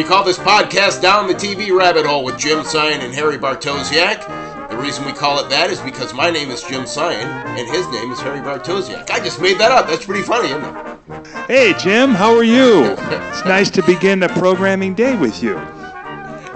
We call this podcast Down the TV Rabbit Hole with Jim Sion and Harry Bartosiak. The reason we call it that is because my name is Jim Sion and his name is Harry Bartosiak. I just made that up. That's pretty funny, isn't it? Hey, Jim, how are you? It's nice to begin a programming day with you.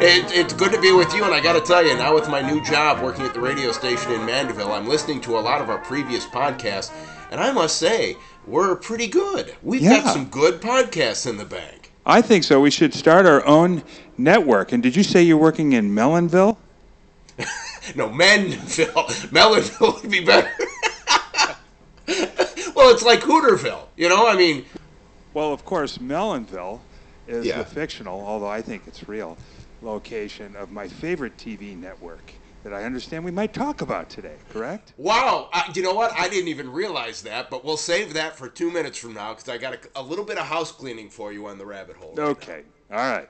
It, it's good to be with you, and I got to tell you, now with my new job working at the radio station in Mandeville, I'm listening to a lot of our previous podcasts, and I must say, we're pretty good. We've Yeah. got some good podcasts in the bank. I think so. We should start our own network. And did you say you're working in Melonville? No, Menville. Melonville would be better. well, it's like Hooterville, you know? I mean, Well, of course, Melonville is Yeah. the fictional, although I think it's real, location of my favorite TV network that I understand we might talk about today, correct? wow. I, you know what? I didn't even realize that, but we'll save that for two minutes from now because I got a, a little bit of house cleaning for you on the rabbit hole. Okay. All right.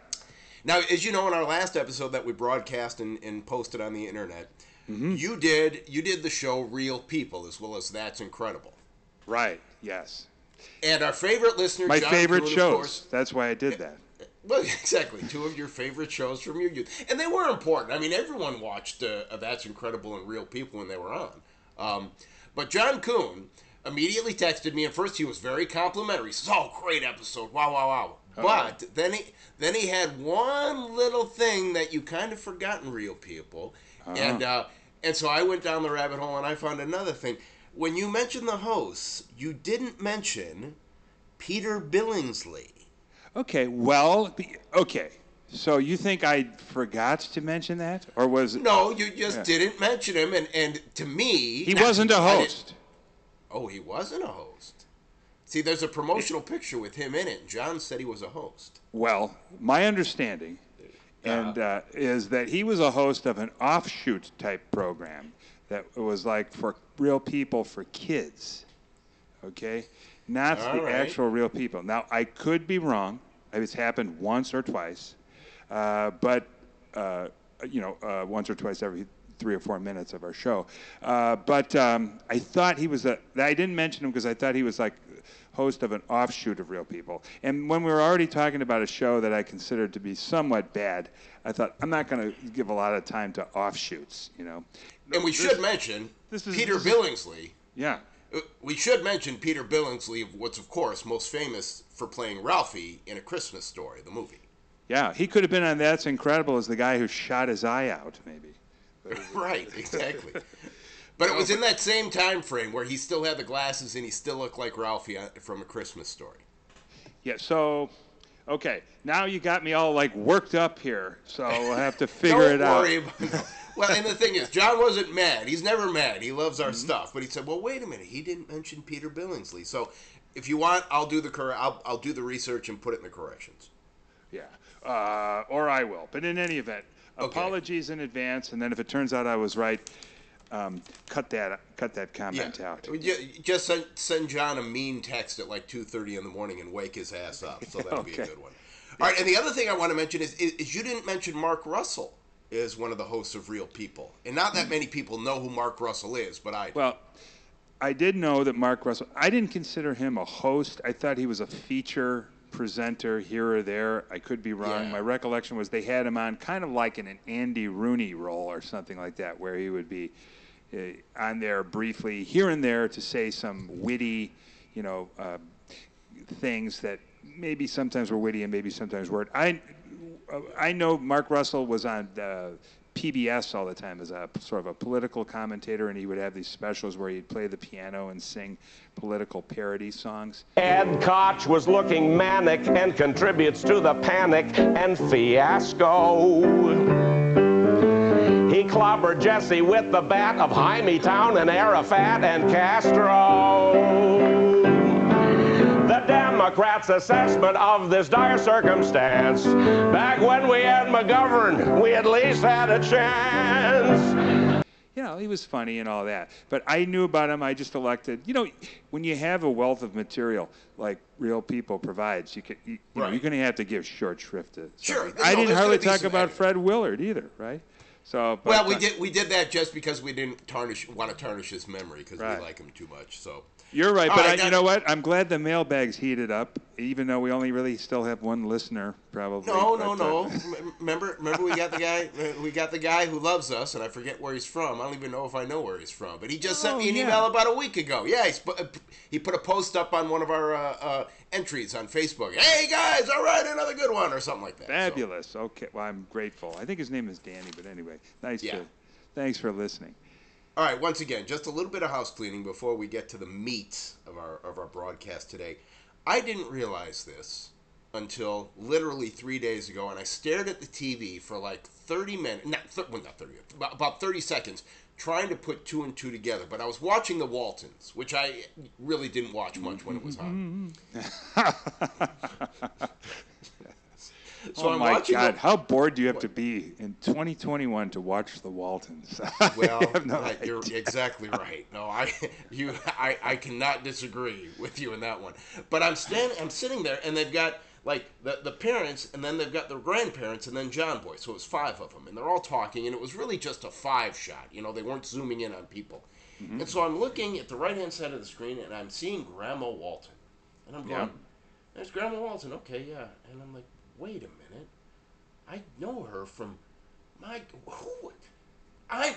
Now, as you know, in our last episode that we broadcast and, and posted on the internet, mm-hmm. you did you did the show Real People as well as That's Incredible. Right. Yes. And our favorite listener, My John favorite shows. course, That's why I did that. Well, exactly. Two of your favorite shows from your youth. And they were important. I mean, everyone watched uh, That's Incredible and Real People when they were on. Um, but John Coon immediately texted me. and first, he was very complimentary. He says, oh, great episode. Wow, wow, wow. But then he then he had one little thing that you kind of forgot in Real People. And, uh, and so I went down the rabbit hole and I found another thing. When you mentioned the hosts, you didn't mention Peter Billingsley. Okay. Well, be- okay. So you think I forgot to mention that, or was No, you just Yeah. didn't mention him, and and to me, he now, wasn't a host? Oh, he wasn't a host. See, there's a promotional picture with him in it. John said he was a host. Well, my understanding and uh, is that he was a host of an offshoot type program that was like for real people for kids. Okay, not the right. actual real people. Now I could be wrong. It's happened once or twice, uh, but uh, you know, uh, once or twice every three or four minutes of our show. Uh, but um, I thought he was a. I didn't mention him because I thought he was like host of an offshoot of Real People. And when we were already talking about a show that I considered to be somewhat bad, I thought I'm not going to give a lot of time to offshoots. You know. And we This- should mention this is- Peter this is- Billingsley. Yeah. We should mention Peter Billingsley, what's of course most famous for playing Ralphie in A Christmas Story, the movie. Yeah, he could have been on That's Incredible as the guy who shot his eye out, maybe. right, exactly. But it was in that same time frame where he still had the glasses and he still looked like Ralphie from A Christmas Story. Yeah, so, okay, now you got me all like worked up here, so we'll have to figure it out. worry about it. Well, and the thing is, John wasn't mad. He's never mad. He loves Mm-hmm. our stuff. But he said, "Well, wait a minute. He didn't mention Peter Billingsley. So, if you want, I'll do the cor- I'll, I'll do the research and put it in the corrections." Yeah, uh, or I will. But in any event, Okay. apologies in advance, and then if it turns out I was right, um, cut that cut that comment out. You- Just send, send John a mean text at like two thirty in the morning and wake his ass up. So that'll be a Okay. good one. All right. And the other thing I want to mention is, is, is you didn't mention Mark Russell is one of the hosts of Real People, and not that many people know who Mark Russell is, but I. Well, I did know that Mark Russell. I didn't consider him a host. I thought he was a feature presenter here or there. I could be wrong. Yeah. My recollection was they had him on kind of like in an Andy Rooney role or something like that, where he would be uh, on there briefly here and there to say some witty, you know, uh, things that maybe sometimes were witty and maybe sometimes weren't. I I know Mark Russell was on uh, PBS all the time as a sort of a political commentator, and he would have these specials where he'd play the piano and sing political parody songs. Ed Koch was looking manic and contributes to the panic and fiasco. He clobbered Jesse with the bat of Hymietown and Arafat and Castro. The Democrats' assessment of this dire circumstance. Back when we had McGovern, we at least had a chance. You know, he was funny and all that. But I knew about him. I just elected. You know, when you have a wealth of material like Real People provides, you can, you, you know, Right. you're going to have to give short shrift to. Sure. something. No, I didn't hardly talk about editing. Fred Willard either, right? So. But, well, we uh, did we did that just because we didn't tarnish want to tarnish his memory because Right. we like him too much. So, You're right, All but right, I, you know what? I'm glad the mailbag's heated up, even though we only really still have one listener, probably. No, no, but, uh, no. M- Remember, remember, we got the guy. We got the guy who loves us, and I forget where he's from. I don't even know if I know where he's from. But he just sent Oh, me an yeah. email about a week ago. Yeah, he's uh, he put a post up on one of our uh, uh, entries on Facebook. Hey guys, all right, another good one, or something like that. So- Fabulous. Okay, well, I'm grateful. I think his name is Danny, but anyway, nice Yeah. to. Thanks for listening. All right, once again, just a little bit of house cleaning before we get to the meat of our of our broadcast today. I didn't realize this until literally three days ago, and I stared at the TV for like thirty minutes, not th- well, not thirty, about, about thirty seconds, trying to put two and two together. But I was watching the Waltons, which I really didn't watch much when it was on. so oh I'm my watching. God! the- How bored do you have to be in 2021 to watch the Waltons? Well, no you're exactly right. No, I you I, I cannot disagree with you in that one. But I'm standing I'm sitting there and they've got like the, the parents and then they've got their grandparents and then John Boy. So it was five of them and they're all talking and it was really just a five shot. You know, they weren't zooming in on people. Mm-hmm. And so I'm looking at the right hand side of the screen and I'm seeing Grandma Walton. And I'm going, Yeah. There's Grandma Walton, okay, yeah. And I'm like, wait a minute. I know her from my who I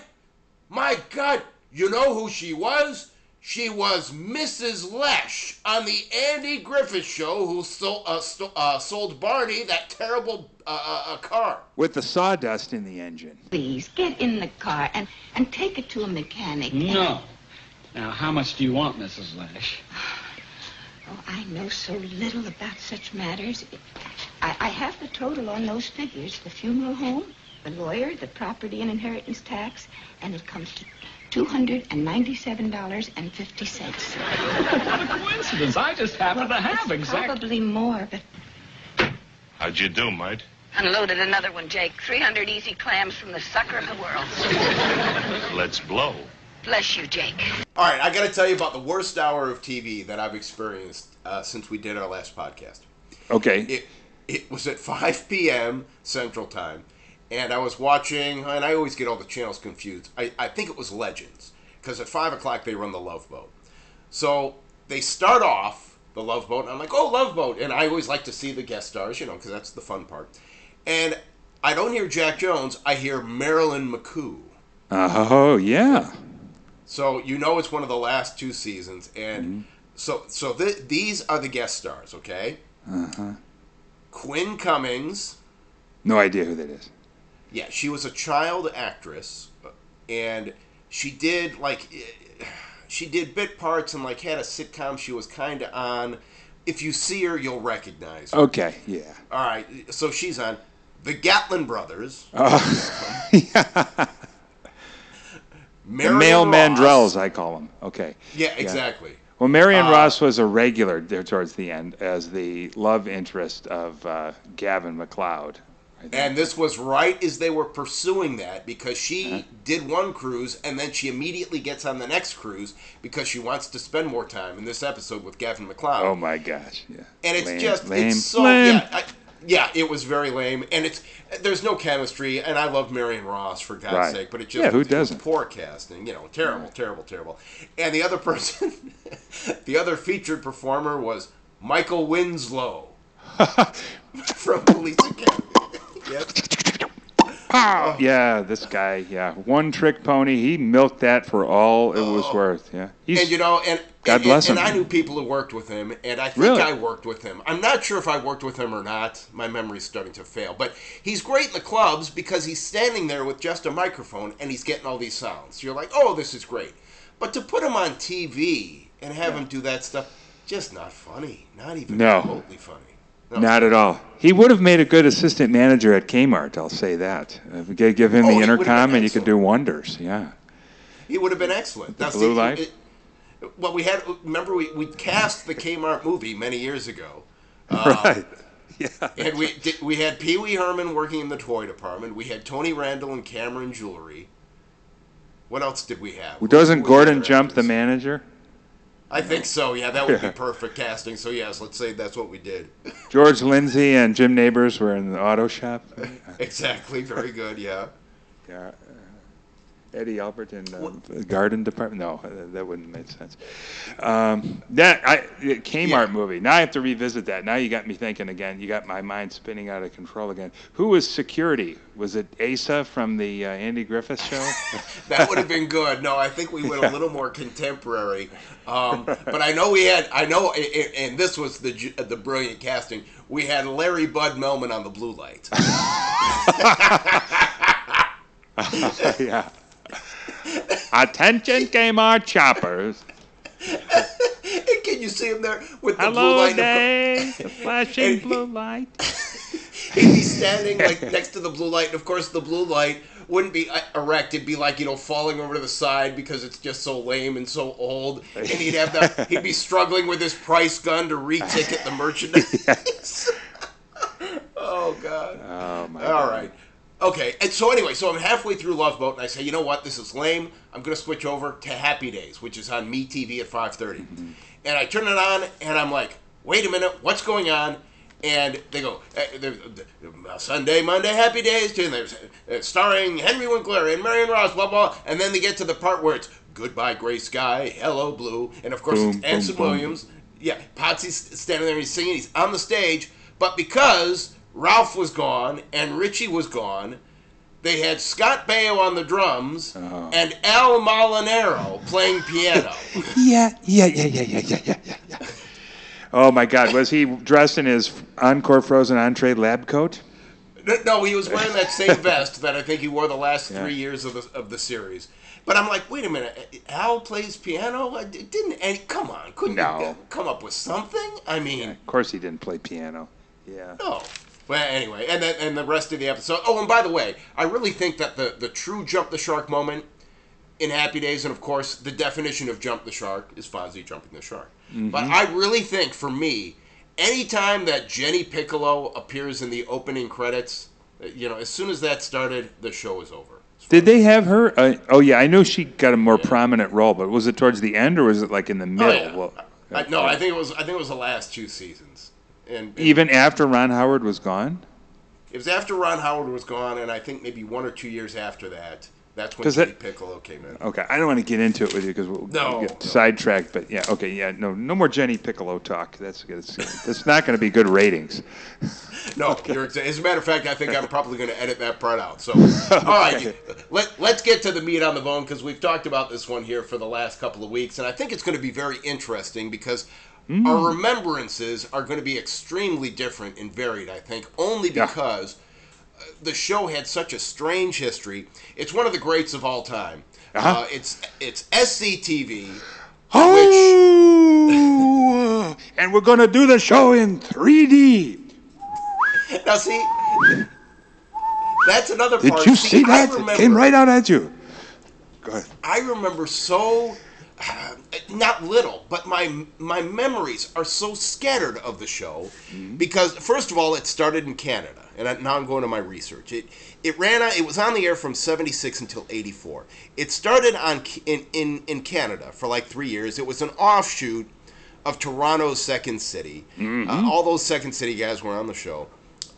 my God, you know who she was? She was Mrs. Lesh on the Andy Griffith Show, who sold, uh, sto- uh, sold Barney that terrible uh, uh, uh, car. With the sawdust in the engine. Please get in the car and, and take it to a mechanic. No. Now, how much do you want, Mrs. Lash? Oh, I know so little about such matters. I, I have the total on those figures the funeral home, the lawyer, the property and inheritance tax, and it comes to $297.50. What a coincidence. I just happen to have exactly. Probably more, but How'd you do, mate? unloaded another one, Jake. 300 easy clams from the sucker of the world. Let's blow. Bless you, Jake. All right, I got to tell you about the worst hour of TV that I've experienced uh, since we did our last podcast. Okay. It it was at 5 p.m. Central Time, and I was watching, and I always get all the channels confused. I, I think it was Legends, because at 5 o'clock they run the Love Boat. So they start off the Love Boat, and I'm like, oh, Love Boat. And I always like to see the guest stars, you know, because that's the fun part. And I don't hear Jack Jones, I hear Marilyn McCoo. Oh yeah. So you know it's one of the last two seasons, and mm-hmm. so so th- these are the guest stars, okay? Uh-huh. Quinn Cummings, No idea who that is. yeah, she was a child actress, and she did like she did bit parts and like had a sitcom she was kind of on. If you see her, you'll recognize her. Okay. Yeah. All right, so she's on the Gatlin brothers. Oh, the Marion male Ross. Mandrells, I call them. Okay. Yeah, exactly. Well, Marion Uh, Ross was a regular there towards the end as the love interest of uh, Gavin MacLeod. And this was right as they were pursuing that because she did one cruise and then she immediately gets on the next cruise because she wants to spend more time in this episode with Gavin MacLeod. oh my gosh. Yeah. and it's Lame, just lame, it's so lame. yeah. I, yeah, it was very lame, and it's there's no chemistry, and I love Marion Ross for God's Right. sake, but it just Yeah, who doesn't? poor casting, you know, terrible, mm. terrible, terrible. And the other person, the other featured performer was Michael Winslow from Police Academy. Yes. Yeah, this guy. Yeah, one trick pony. He milked that for all it was oh. worth. Yeah. He's, Oh. and you know, and God and, bless and, him. I knew people who worked with him, and I think Really? I worked with him. I'm not sure if I worked with him or not. My memory's starting to fail, but he's great in the clubs because he's standing there with just a microphone and he's getting all these sounds. You're like, oh, this is great. But to put him on TV and have him do that stuff, just not funny. Not even No. remotely funny. No. Not at all. He would have made a good assistant manager at Kmart. I'll say that. Give him Oh, the he would have intercom, and he could do wonders. Yeah. He would have been excellent. That's Blue the, Light? it- well, we had remember we, we cast the Kmart movie many years ago. Um, right. Yeah. And we did, we had Pee Wee Herman working in the toy department. We had Tony Randall and Cameron Jewelry. What else did we have? Doesn't Gordon jump the manager? I think so. Yeah, that would be perfect casting. So yes, let's say that's what we did. George Lindsay and Jim Nabors were in the auto shop. exactly. Very good. Yeah. Yeah. Eddie Albert in uh, the Garden Department. No, uh, that wouldn't make sense. Um, that I Kmart Yeah. movie. Now I have to revisit that. Now you got me thinking again. You got my mind spinning out of control again. Who was security? Was it Asa from the uh, Andy Griffith show? That would have been good. No, I think we went a little more contemporary. Um, but I know we had. I know, and this was the the brilliant casting. We had Larry Bud Melman on the blue light. yeah. Attention, Kmart shoppers. And Can you see him there with the blue Hello, light? and of day. The flashing blue light. be standing like next to the blue light, and of course the blue light wouldn't be uh, erect. It'd be like you know falling over to the side because it's just so lame and so old. And he'd have that. He'd be struggling with his price gun to re-ticket the merchandise. oh God. Oh my. All God. right. Okay, and so anyway, so I'm halfway through Love Boat, and I say, you know what, this is lame. I'm going to switch over to Happy Days, which is on Me TV at 5:30, and I turn it on, and I'm like, wait a minute, what's going on? And they go, uh, the- uh, Sunday, Monday, Happy Days, and there's uh, starring Henry Winkler and Marion Ross, blah blah, and then they get to the part where it's Goodbye Gray Sky, Hello Blue, and of course Boom, it's Anson boom, boom. Williams. Yeah, Potsie's standing there, and he's singing, he's on the stage, but because Ralph was gone, and Richie was gone. They had Scott Baio on the drums uh-huh. and Al Molinaro playing piano. yeah, yeah, yeah, yeah, yeah, yeah, yeah, yeah. Oh my God, was he dressed in his Encore Frozen Entree lab coat? No, he was wearing that same vest that I think he wore the last yeah. three years of the of the series. But I'm like, wait a minute, Al plays piano. Uh, it didn't any? Come on, couldn't no. you come up with something? I mean, yeah, of course he didn't play piano. Yeah. No. Well, anyway, and then and the rest of the episode. Oh, and by the way, I really think that the the true jump the shark moment in Happy Days, and of course, the definition of jump the shark is Fonzie jumping the shark. But I really think, for me, anytime that Jenny Piccolo appears in the opening credits, you know, as soon as that started, the show is over. Did they have her? Uh, oh yeah, I know she got a more prominent role, but was it towards the end or was it like in the middle? Oh, yeah. Well, I, no, I think it was. I think it was the last two seasons, and, and even after Ron Howard was gone. it was after Ron Howard was gone, and I think maybe one or two years after that. That's when Jenny that- Piccolo came in. Okay, I don't want to get into it with you because we'll No, get no. sidetracked. But yeah, okay, yeah, no, no more Jenny Piccolo talk. That's that's, that's not going to be good ratings. No, you're exa- as a matter of fact, I think I'm probably going to edit that part out. So, all right, let, let's get to the meat on the bone because we've talked about this one here for the last couple of weeks, and I think it's going to be very interesting because our remembrances are going to be extremely different and varied. I think only because uh, the show had such a strange history. It's one of the greats of all time. Uh-huh. Uh, it's it's SCTV. Oh, and we're going to do the show in 3D. Now see, that's another Did part. you see that? I It came right out at you. Go ahead. I remember so not little, but my my memories are so scattered of the show because first of all, it started in Canada, and I, now I'm going to my research. It it ran on, it was on the air from '76 until '84. It started on in, in in Canada for like three years. It was an offshoot of Toronto's Second City. Uh, all those Second City guys were on the show.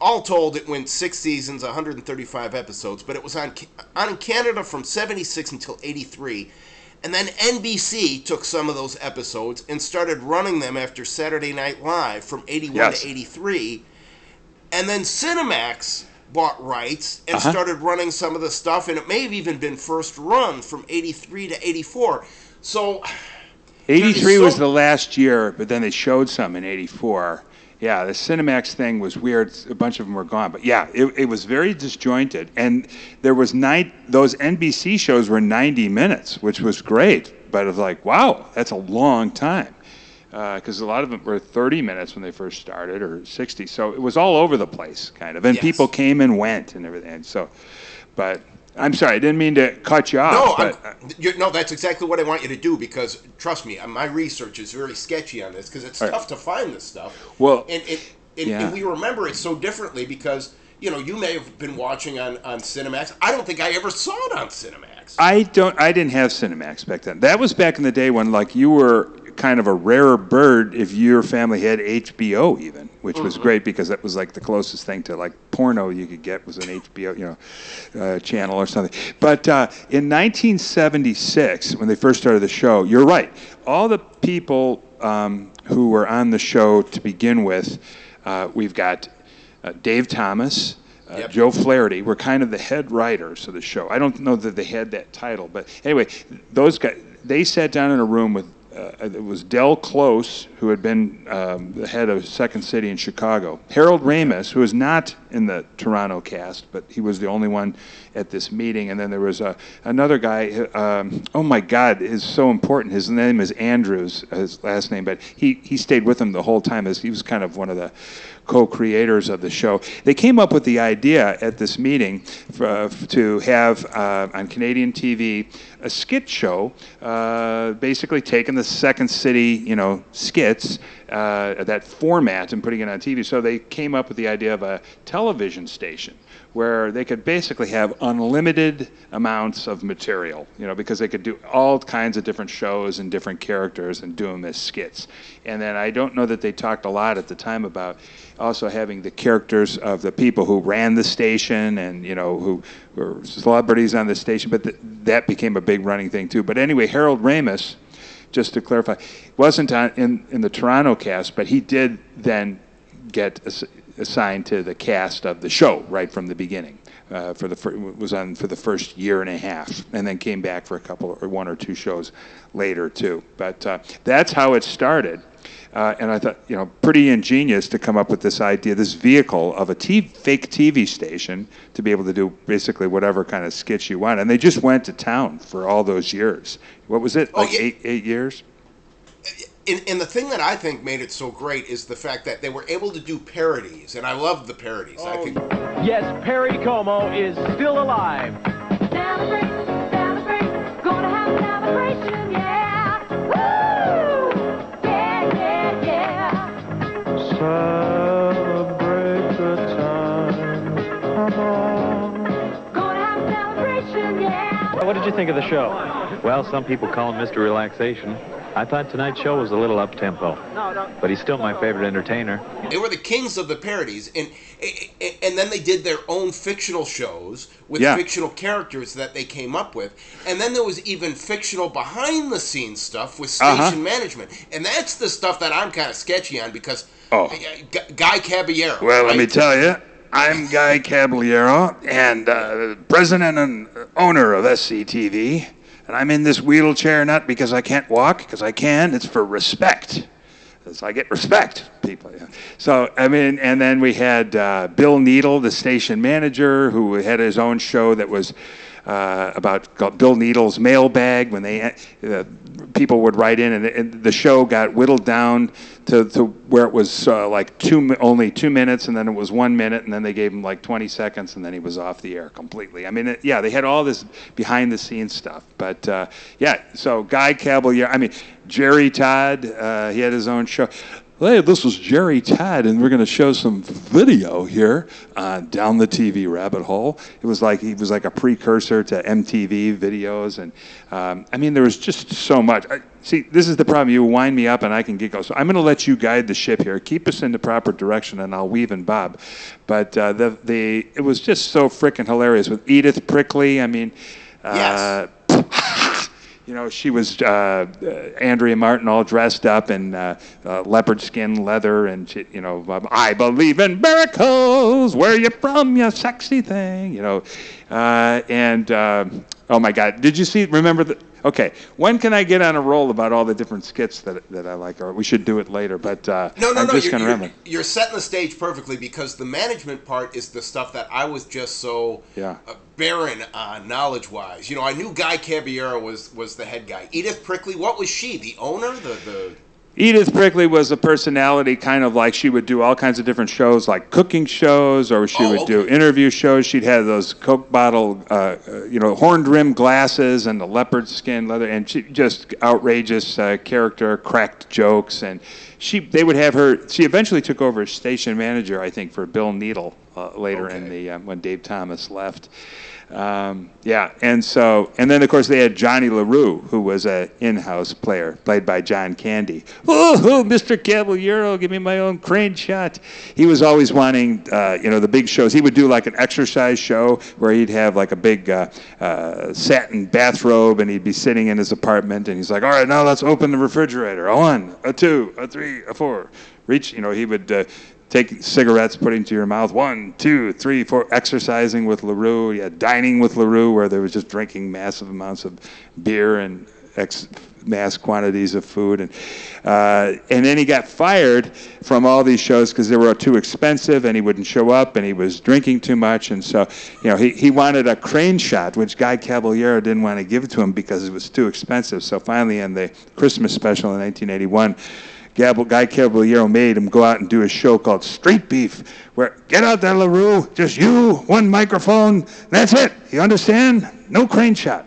All told, it went six seasons, 135 episodes, but it was on on Canada from 76 until 83. And then NBC took some of those episodes and started running them after Saturday Night Live from 81 Yes. to 83. And then Cinemax bought rights and Uh-huh. started running some of the stuff, and it may have even been first run from 83 to 84. So 83 so- was the last year, but then they showed some in 84. Yeah, the Cinemax thing was weird. A bunch of them were gone, but yeah, it, it was very disjointed. And there was nine. Those NBC shows were 90 minutes, which was great. But it was like, wow, that's a long time. Uh, because a lot of them were 30 minutes when they first started, or 60. So it was all over the place, kind of. And Yes. people came and went and everything. And so, but I'm sorry, I didn't mean to cut you off. No, but, you no, that's exactly what I want you to do because trust me, my research is very sketchy on this because it's All right. tough to find this stuff. Well, and it and, yeah. and we remember it so differently because you know you may have been watching on on Cinemax. I don't think I ever saw it on Cinemax. I don't. I didn't have Cinemax back then. That was back in the day when like you were kind of a rarer bird if your family had HBO even, which was great because that was like the closest thing to like porno you could get was an HBO, you know, uh, channel or something. But uh, in 1976, when they first started the show, you're right. All the people um, who were on the show to begin with, uh, we've got uh, Dave Thomas. Uh, Yep. Joe Flaherty were kind of the head writers of the show. I don't know that they had that title, but anyway, those guys they sat down in a room with uh, it was Del Close, who had been um, the head of Second City in Chicago, Harold Ramis, who was not in the Toronto cast, but he was the only one at this meeting, and then there was uh, another guy. Um, oh my God, is so important. His name is Andrews, his last name, but he he stayed with him the whole time as he was kind of one of the co-creators of the show. They came up with the idea at this meeting uh, to have uh, on Canadian TV a skit show, uh, basically taking the Second City, you know, skits, uh, that format, and putting it on TV. So they came up with the idea of a television station where they could basically have unlimited amounts of material, you know, because they could do all kinds of different shows and different characters and do them as skits. And then I don't know that they talked a lot at the time about also having the characters of the people who ran the station and, you know, who were celebrities on the station, but th- that became a big running thing too. But anyway, Harold Ramis, just to clarify, wasn't on, in, in the Toronto cast, but he did then get ass- assigned to the cast of the show right from the beginning. Uh, for the fir- was on for the first year and a half, and then came back for a couple or one or two shows later too. But uh, that's how it started. Uh, and I thought, you know, pretty ingenious to come up with this idea, this vehicle of a t- fake TV station to be able to do basically whatever kind of skits you want. And they just went to town for all those years. What was it? Oh, Like yeah. eight eight years? And, and the thing that I think made it so great is the fact that they were able to do parodies, and I love the parodies. I oh. think Yes, Perry Como is still alive. Celebrate, celebrate, gonna have a celebration, yeah. Woo! Yeah, yeah, yeah. Gonna have a celebration, yeah. What did you think of the show? Well, some people call him Mr. Relaxation. I thought tonight's show was a little up tempo, but he's still my favorite entertainer. they were the kings of the parodies, and and then they did their own fictional shows with Yeah. fictional characters that they came up with, and then there was even fictional behind the scenes stuff with station Uh-huh. management, and that's the stuff that I'm kind of sketchy on because Oh. Guy Caballero. Well, let me tell you, I'm Guy Caballero, and uh, president and owner of SCTV. And I'm in this wheelchair not because I can't walk, because I can. It's for respect. So I get respect, people. Yeah. So I mean, and then we had uh, Bill Needle, the station manager, who had his own show that was uh, about Bill Needle's mailbag. When they uh, people would write in, and, and the show got whittled down to, to where it was uh, like two only two minutes, and then it was one minute, and then they gave him like 20 seconds, and then he was off the air completely. I mean, it, yeah, they had all this behind the scenes stuff, but uh, yeah. So Guy Caballero, I mean Gerry Todd, uh, he had his own show. Hey, this is Jerry Tad, and we're going to show some video here on Down the TV Rabbit Hole. It was like he was like a precursor to MTV videos, and um, I mean, there was just so much. I, see, this is the problem. You wind me up, and I can giggle. So I'm going to let you guide the ship here. Keep us in the proper direction, and I'll weave and bob. But uh, the the it was just so freaking hilarious with Edith Prickley. I mean. Uh, you know, she was uh, uh, Andrea Martin all dressed up in uh, uh, leopard skin leather, and she, you know, um, I believe in miracles. Where you from, you sexy thing? You know, uh, and um oh my God, did you see? Remember the? Okay, when can I get on a roll about all the different skits that that I like? Or we should do it later. But uh, No, no, I'm no. just gonna you're, remember. you're setting the stage perfectly because the management part is the stuff that I was just so Yeah. uh, barren on knowledge wise. You know, I knew Guy Caballero was was the head guy. Edith Prickley, what was she? The owner? The the Edith Prickley was a personality, kind of like she would do all kinds of different shows, like cooking shows, or she Oh, would do interview shows. She'd have those Coke bottle, uh, uh, you know, horned rim glasses and the leopard skin leather, and she just outrageous uh, character, cracked jokes, and she they would have her. She eventually took over as station manager, I think, for Bill Needle uh, later in the um, when Dave Thomas left. Um, yeah, and so and then of course they had Johnny LaRue, who was a in-house player, played by John Candy. Oh, Mr. Caballero, give me my own crane shot. He was always wanting, uh, you know, the big shows. He would do like an exercise show where he'd have like a big uh, uh, satin bathrobe, and he'd be sitting in his apartment, and he's like, "All right, now let's open the refrigerator. A one, a two, a three, a four. Reach, you know, he would." Take cigarettes, putting to your mouth. One, two, three, four. Exercising with Larue. Yeah, dining with Larue, where they was just drinking massive amounts of beer and ex- mass quantities of food. And uh, and then he got fired from all these shows because they were too expensive, and he wouldn't show up, and he was drinking too much, and so you know he he wanted a crane shot, which Guy Caballero didn't want to give to him because it was too expensive. So finally, in the Christmas special in 1981. Gab- Guy Caballero made him go out and do a show called Street Beef, where get out there, LaRue, just you, one microphone, that's it. You understand? No crane shot.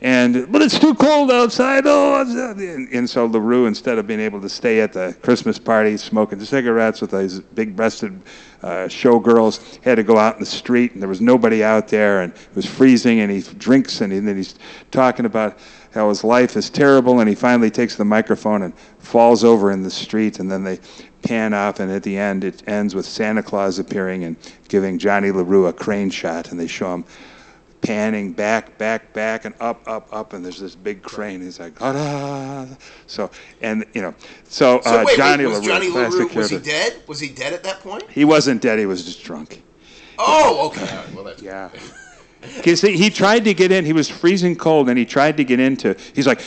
And but it's too cold outside. Oh, uh," and, and so Larue, instead of being able to stay at the Christmas party smoking cigarettes with these big-breasted uh, showgirls, had to go out in the street, and there was nobody out there, and it was freezing, and he drinks, and, he, and then he's talking about how his life is terrible, and he finally takes the microphone and falls over in the street, and then they pan off, and at the end it ends with Santa Claus appearing and giving Johnny LaRue a crane shot, and they show him panning back, back, back, and up, up, up, and there's this big crane. He's like, ah, so and you know, so, So uh, wait, Johnny wait, was LaRue, Johnny LaRue, was he dead? Was he dead at that point? He wasn't dead. He was just drunk. Oh, okay. Right, well, that's Yeah. Because he, tried to get in. He was freezing cold, and he tried to get into. He's like,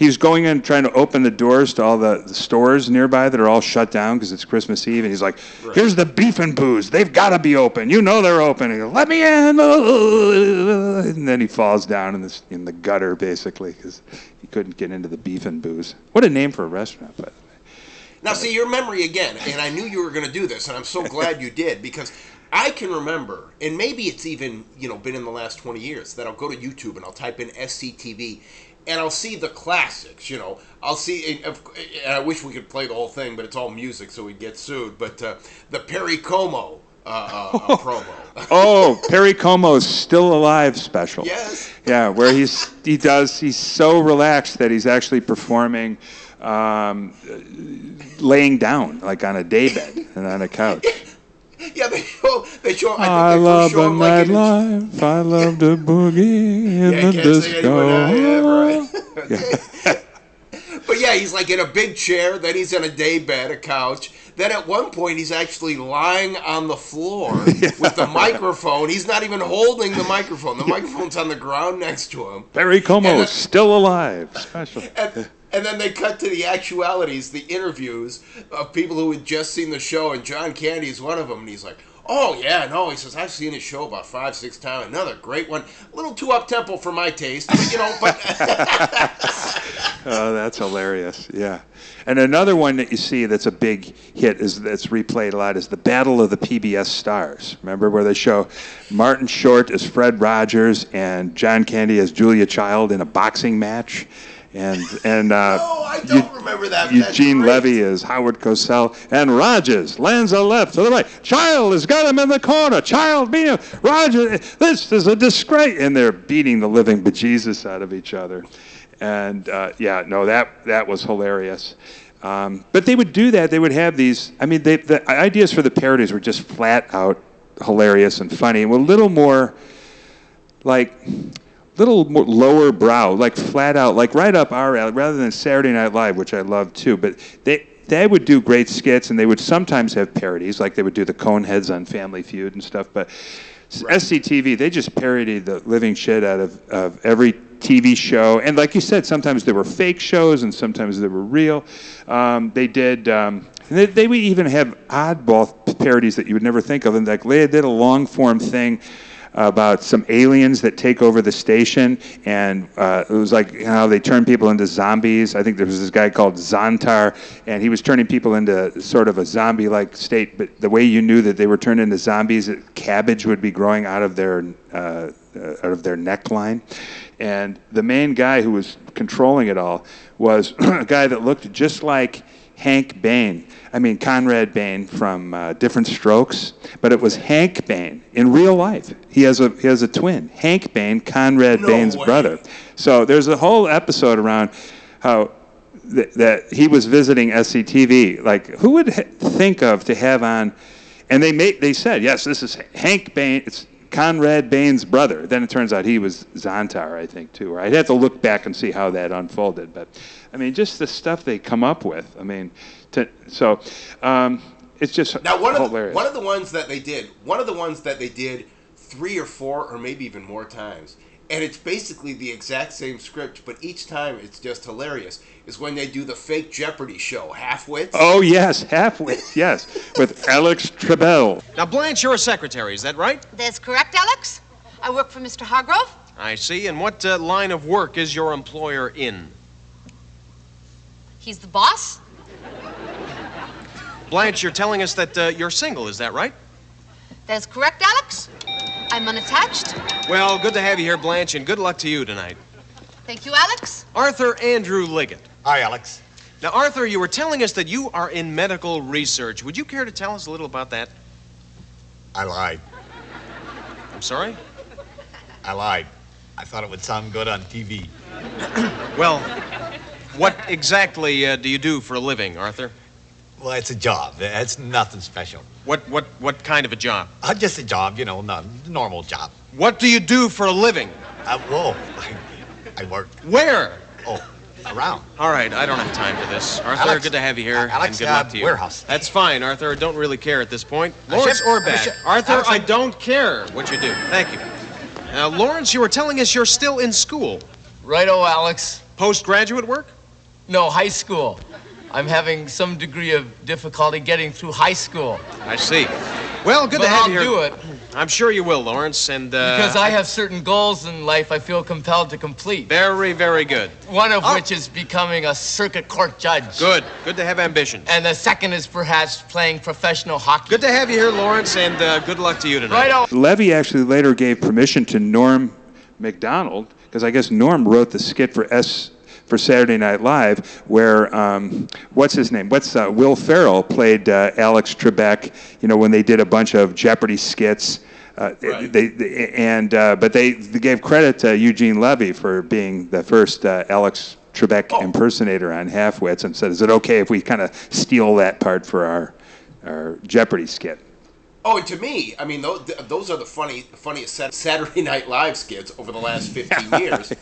he was going in trying to open the doors to all the, the stores nearby that are all shut down because it's Christmas Eve. And he's like, "Here's the beef and booze. They've got to be open. You know they're open." Goes, "Let me in!" And then he falls down in the in the gutter basically because he couldn't get into the beef and booze. What a name for a restaurant, by the way. Now, see your memory again, and I knew you were going to do this, and I'm so glad you did because I can remember, and maybe it's even you know been in the last 20 years that I'll go to YouTube and I'll type in SCTV, and I'll see the classics. You know, I'll see. And I wish we could play the whole thing, but it's all music, so we'd get sued. But uh, the Perry Como uh, uh, promo. Oh, Perry Como's still alive special. Yes. Yeah, where he's he does he's so relaxed that he's actually performing, um, laying down like on a daybed and on a couch. Yeah, they show. They show. I, I they love show the him like nightlife. I love the boogie in Yeah, the can't sing anymore disco. Yeah, right. But yeah, he's like in a big chair. Then he's in a day bed, a couch. Then at one point, he's actually lying on the floor with the microphone. He's not even holding the microphone. The microphone's on the ground next to him. Perry Como is still alive. Special. And, and then they cut to the actualities, the interviews of people who had just seen the show, and John Candy is one of them. And he's like, "Oh yeah, no," he says, "I've seen his show about five, six times. Another great one. A little too up tempo for my taste, but you know, but." Oh, that's hilarious. Yeah. And another one that you see that's a big hit is that's replayed a lot is the Battle of the PBS Stars. Remember where they show Martin Short as Fred Rogers and John Candy as Julia Child in a boxing match, and and uh, Oh, I don't remember that. Eugene. Levy is Howard Cosell, and Rogers lands a left to the right. Child has got him in the corner. Child being Roger. This is a disgrace, and they're beating the living bejesus out of each other. And uh, yeah, no, that that was hilarious. Um, but they would do that. They would have these. I mean, they, the ideas for the parodies were just flat out hilarious and funny, and were a little more like little more lower brow, like flat out, like right up our alley, rather than Saturday Night Live, which I love too. But they they would do great skits, and they would sometimes have parodies, like they would do the Coneheads on Family Feud and stuff. But SCTV, they just parodied the living shit out of, of every TV show, and like you said, sometimes there were fake shows, and sometimes they were real. Um, they did. Um, they, they would even have oddball parodies that you would never think of, and like they did a long form thing about some aliens that take over the station, and uh, it was like know they turn people into zombies. I think there was this guy called Zontar, and he was turning people into sort of a zombie-like state. But the way you knew that they were turned into zombies, cabbage would be growing out of their uh, out of their neckline, and the main guy who was controlling it all was a guy that looked just like Hank Bain. I mean, Conrad Bain from uh, Diff'rent Strokes, but it was Hank Bain in real life. He has a he has a twin, Hank Bain, Conrad No Bain's way. brother. So there's a whole episode around how th- that he was visiting SCTV. Like, who would h- think of to have on? And they made they said, yes, this is Hank Bain. It's Conrad Bain's brother. Then it turns out he was Zontar, I think, too. Or I'd have to look back and see how that unfolded. But I mean, just the stuff they come up with. I mean, to, so um, it's just Now, one of the, one of the ones that they did, one of the ones that they did three or four or maybe even more times, and it's basically the exact same script, but each time it's just hilarious. Is when they do the fake Jeopardy show, Halfwits. oh yes, halfway, yes, with Alex Trebell. Now, Blanche, you're a secretary, is that right? That's correct, Alex. I work for Mr. Hargrove. I see. And what uh, line of work is your employer in? He's the boss. Blanche, you're telling us that uh, you're single, is that right? That's correct, Alex. I'm unattached. Well, good to have you here, Blanche, and good luck to you tonight. Thank you, Alex. Arthur Andrew Liggett. Hi, Alex. Now, Arthur, you were telling us that you are in medical research. Would you care to tell us a little about that? I lied. I'm sorry? I lied. I thought it would sound good on TV. Well, what exactly uh, do you do for a living, Arthur? Well, it's a job. It's nothing special. What what what kind of a job? Uh, just a job, you know, not normal job. What do you do for a living? Uh, whoa, I, I work. Where? Oh, around. All right, I don't have time for this. Arthur, Alex- good to have you here. uh, Alex, and good uh, luck to you. warehouse. That's fine, Arthur. I don't really care at this point. Uh, Lawrence ship- or uh, Arthur, Alex, I I- don't care what you do. Thank you. Now, Lawrence, you were telling us you're still in school. Righto, Alex. Postgraduate work? No, high school. I'm having some degree of difficulty getting through high school. I see. Well, good but to have I'll you here. do it I'm sure you will, Lawrence, and uh, because I have certain goals in life I feel compelled to complete. very, very good. One of Oh. which is becoming a circuit court judge. Good. Good to have ambitions. And the second is perhaps playing professional hockey. Good to have you here, Lawrence, and uh, good luck to you tonight. Righto. Levy actually later gave permission to Norm Macdonald because I guess Norm wrote the skit for S for Saturday Night Live where um, what's his name? What's uh, Will Ferrell played uh, Alex Trebek? You know when they did a bunch of Jeopardy skits. Uh, they, they and uh, but they, they gave credit to Eugene Levy for being the first uh, Alex Trebek impersonator on Halfwits and said, "Is it okay if we kind of steal that part for our our Jeopardy skit?" Oh, and to me, I mean, those, those are the funny, funniest Saturday Night Live skits over the last 15 years.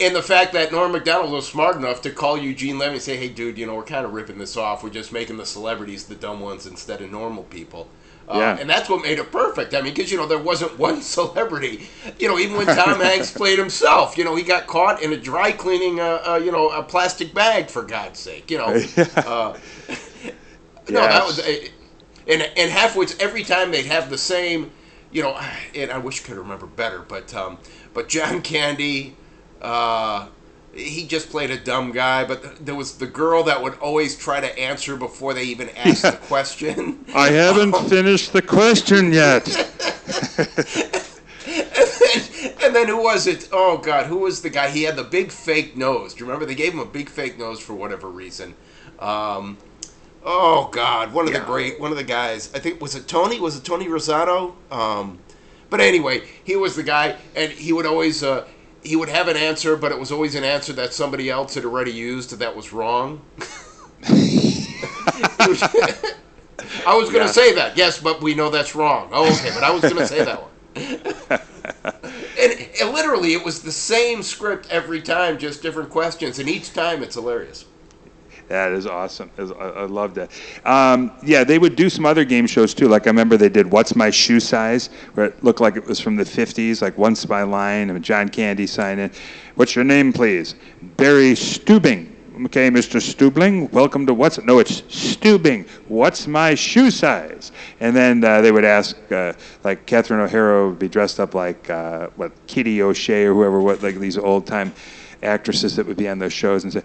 And the fact that Norm MacDonald was smart enough to call Eugene Levy and say, hey, dude, you know, we're kind of ripping this off. We're just making the celebrities the dumb ones instead of normal people. Uh, Yeah. And that's what made it perfect. I mean, because, you know, there wasn't one celebrity. You know, even when Tom Hanks played himself, you know, he got caught in a dry cleaning, uh, uh, you know, a plastic bag, for God's sake, you know. Uh, no, that was. uh, And, and Halfwits, every time they'd have the same, you know, and I wish I could remember better, but um, but John Candy, uh, he just played a dumb guy, but there was the girl that would always try to answer before they even asked the question. I haven't finished the question yet. and then who was it? Oh God, who was the guy? He had the big fake nose. Do you remember? They gave him a big fake nose for whatever reason. Um, oh God, one of the great, one of the guys. I think was it Tony? Was it Tony Rosato? Um, but anyway, he was the guy, and he would always. Uh, he would have an answer, but it was always an answer that somebody else had already used that was wrong. I was going to Yeah. say that, yes, but we know that's wrong. Oh, okay, but I was going to say that one. and, and literally, it was the same script every time, just different questions, and each time it's hilarious. That is awesome. I, I love that. Um, yeah, they would do some other game shows too. Like I remember they did "What's My Shoe Size," where it looked like it was from the '50s, like Once by Line and John Candy signing. What's your name, please? Barry Stubing. Okay, Mr. Stubling, welcome to what's no, it's Stubing. What's my shoe size? And then uh, they would ask, uh, like Catherine O'Hara would be dressed up like uh, what Kitty O'Shea or whoever, what like these old time actresses that would be on those shows and say,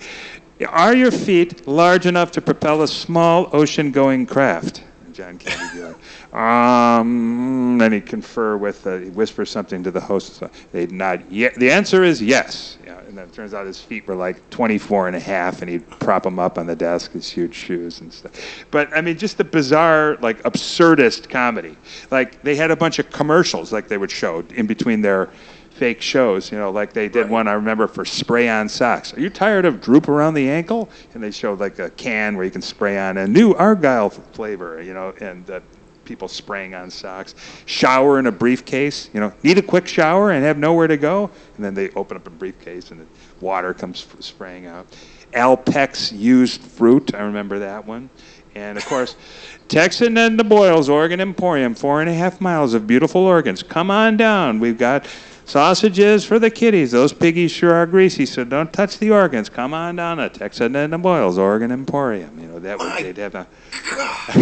Are your feet large enough to propel a small ocean going craft? John Candy be like, um, then he'd confer with, uh, he whispers something to the host. So they'd nod. Yeah, the answer is yes. Yeah, and then it turns out his feet were like 24 and a half, and he'd prop them up on the desk, his huge shoes and stuff. But I mean, just the bizarre, like absurdist comedy. Like they had a bunch of commercials, like they would show in between their fake shows. You know, like they did one I remember for spray-on socks. Are you tired of droop around the ankle? And they showed like a can where you can spray on a new Argyle flavor. You know, and uh, people spraying on socks. Shower in a briefcase. You know, need a quick shower and have nowhere to go, and then they open up a briefcase and the water comes f- spraying out. Alpex used fruit. I remember that one. And of course, Tex and Edna Boil's Organ Emporium, four and a half miles of beautiful organs. Come on down. We've got sausages for the kiddies. Those piggies sure are greasy, so don't touch the organs. Come on down to Tex and Edna Boil's Organ Emporium. You know that would they'd have a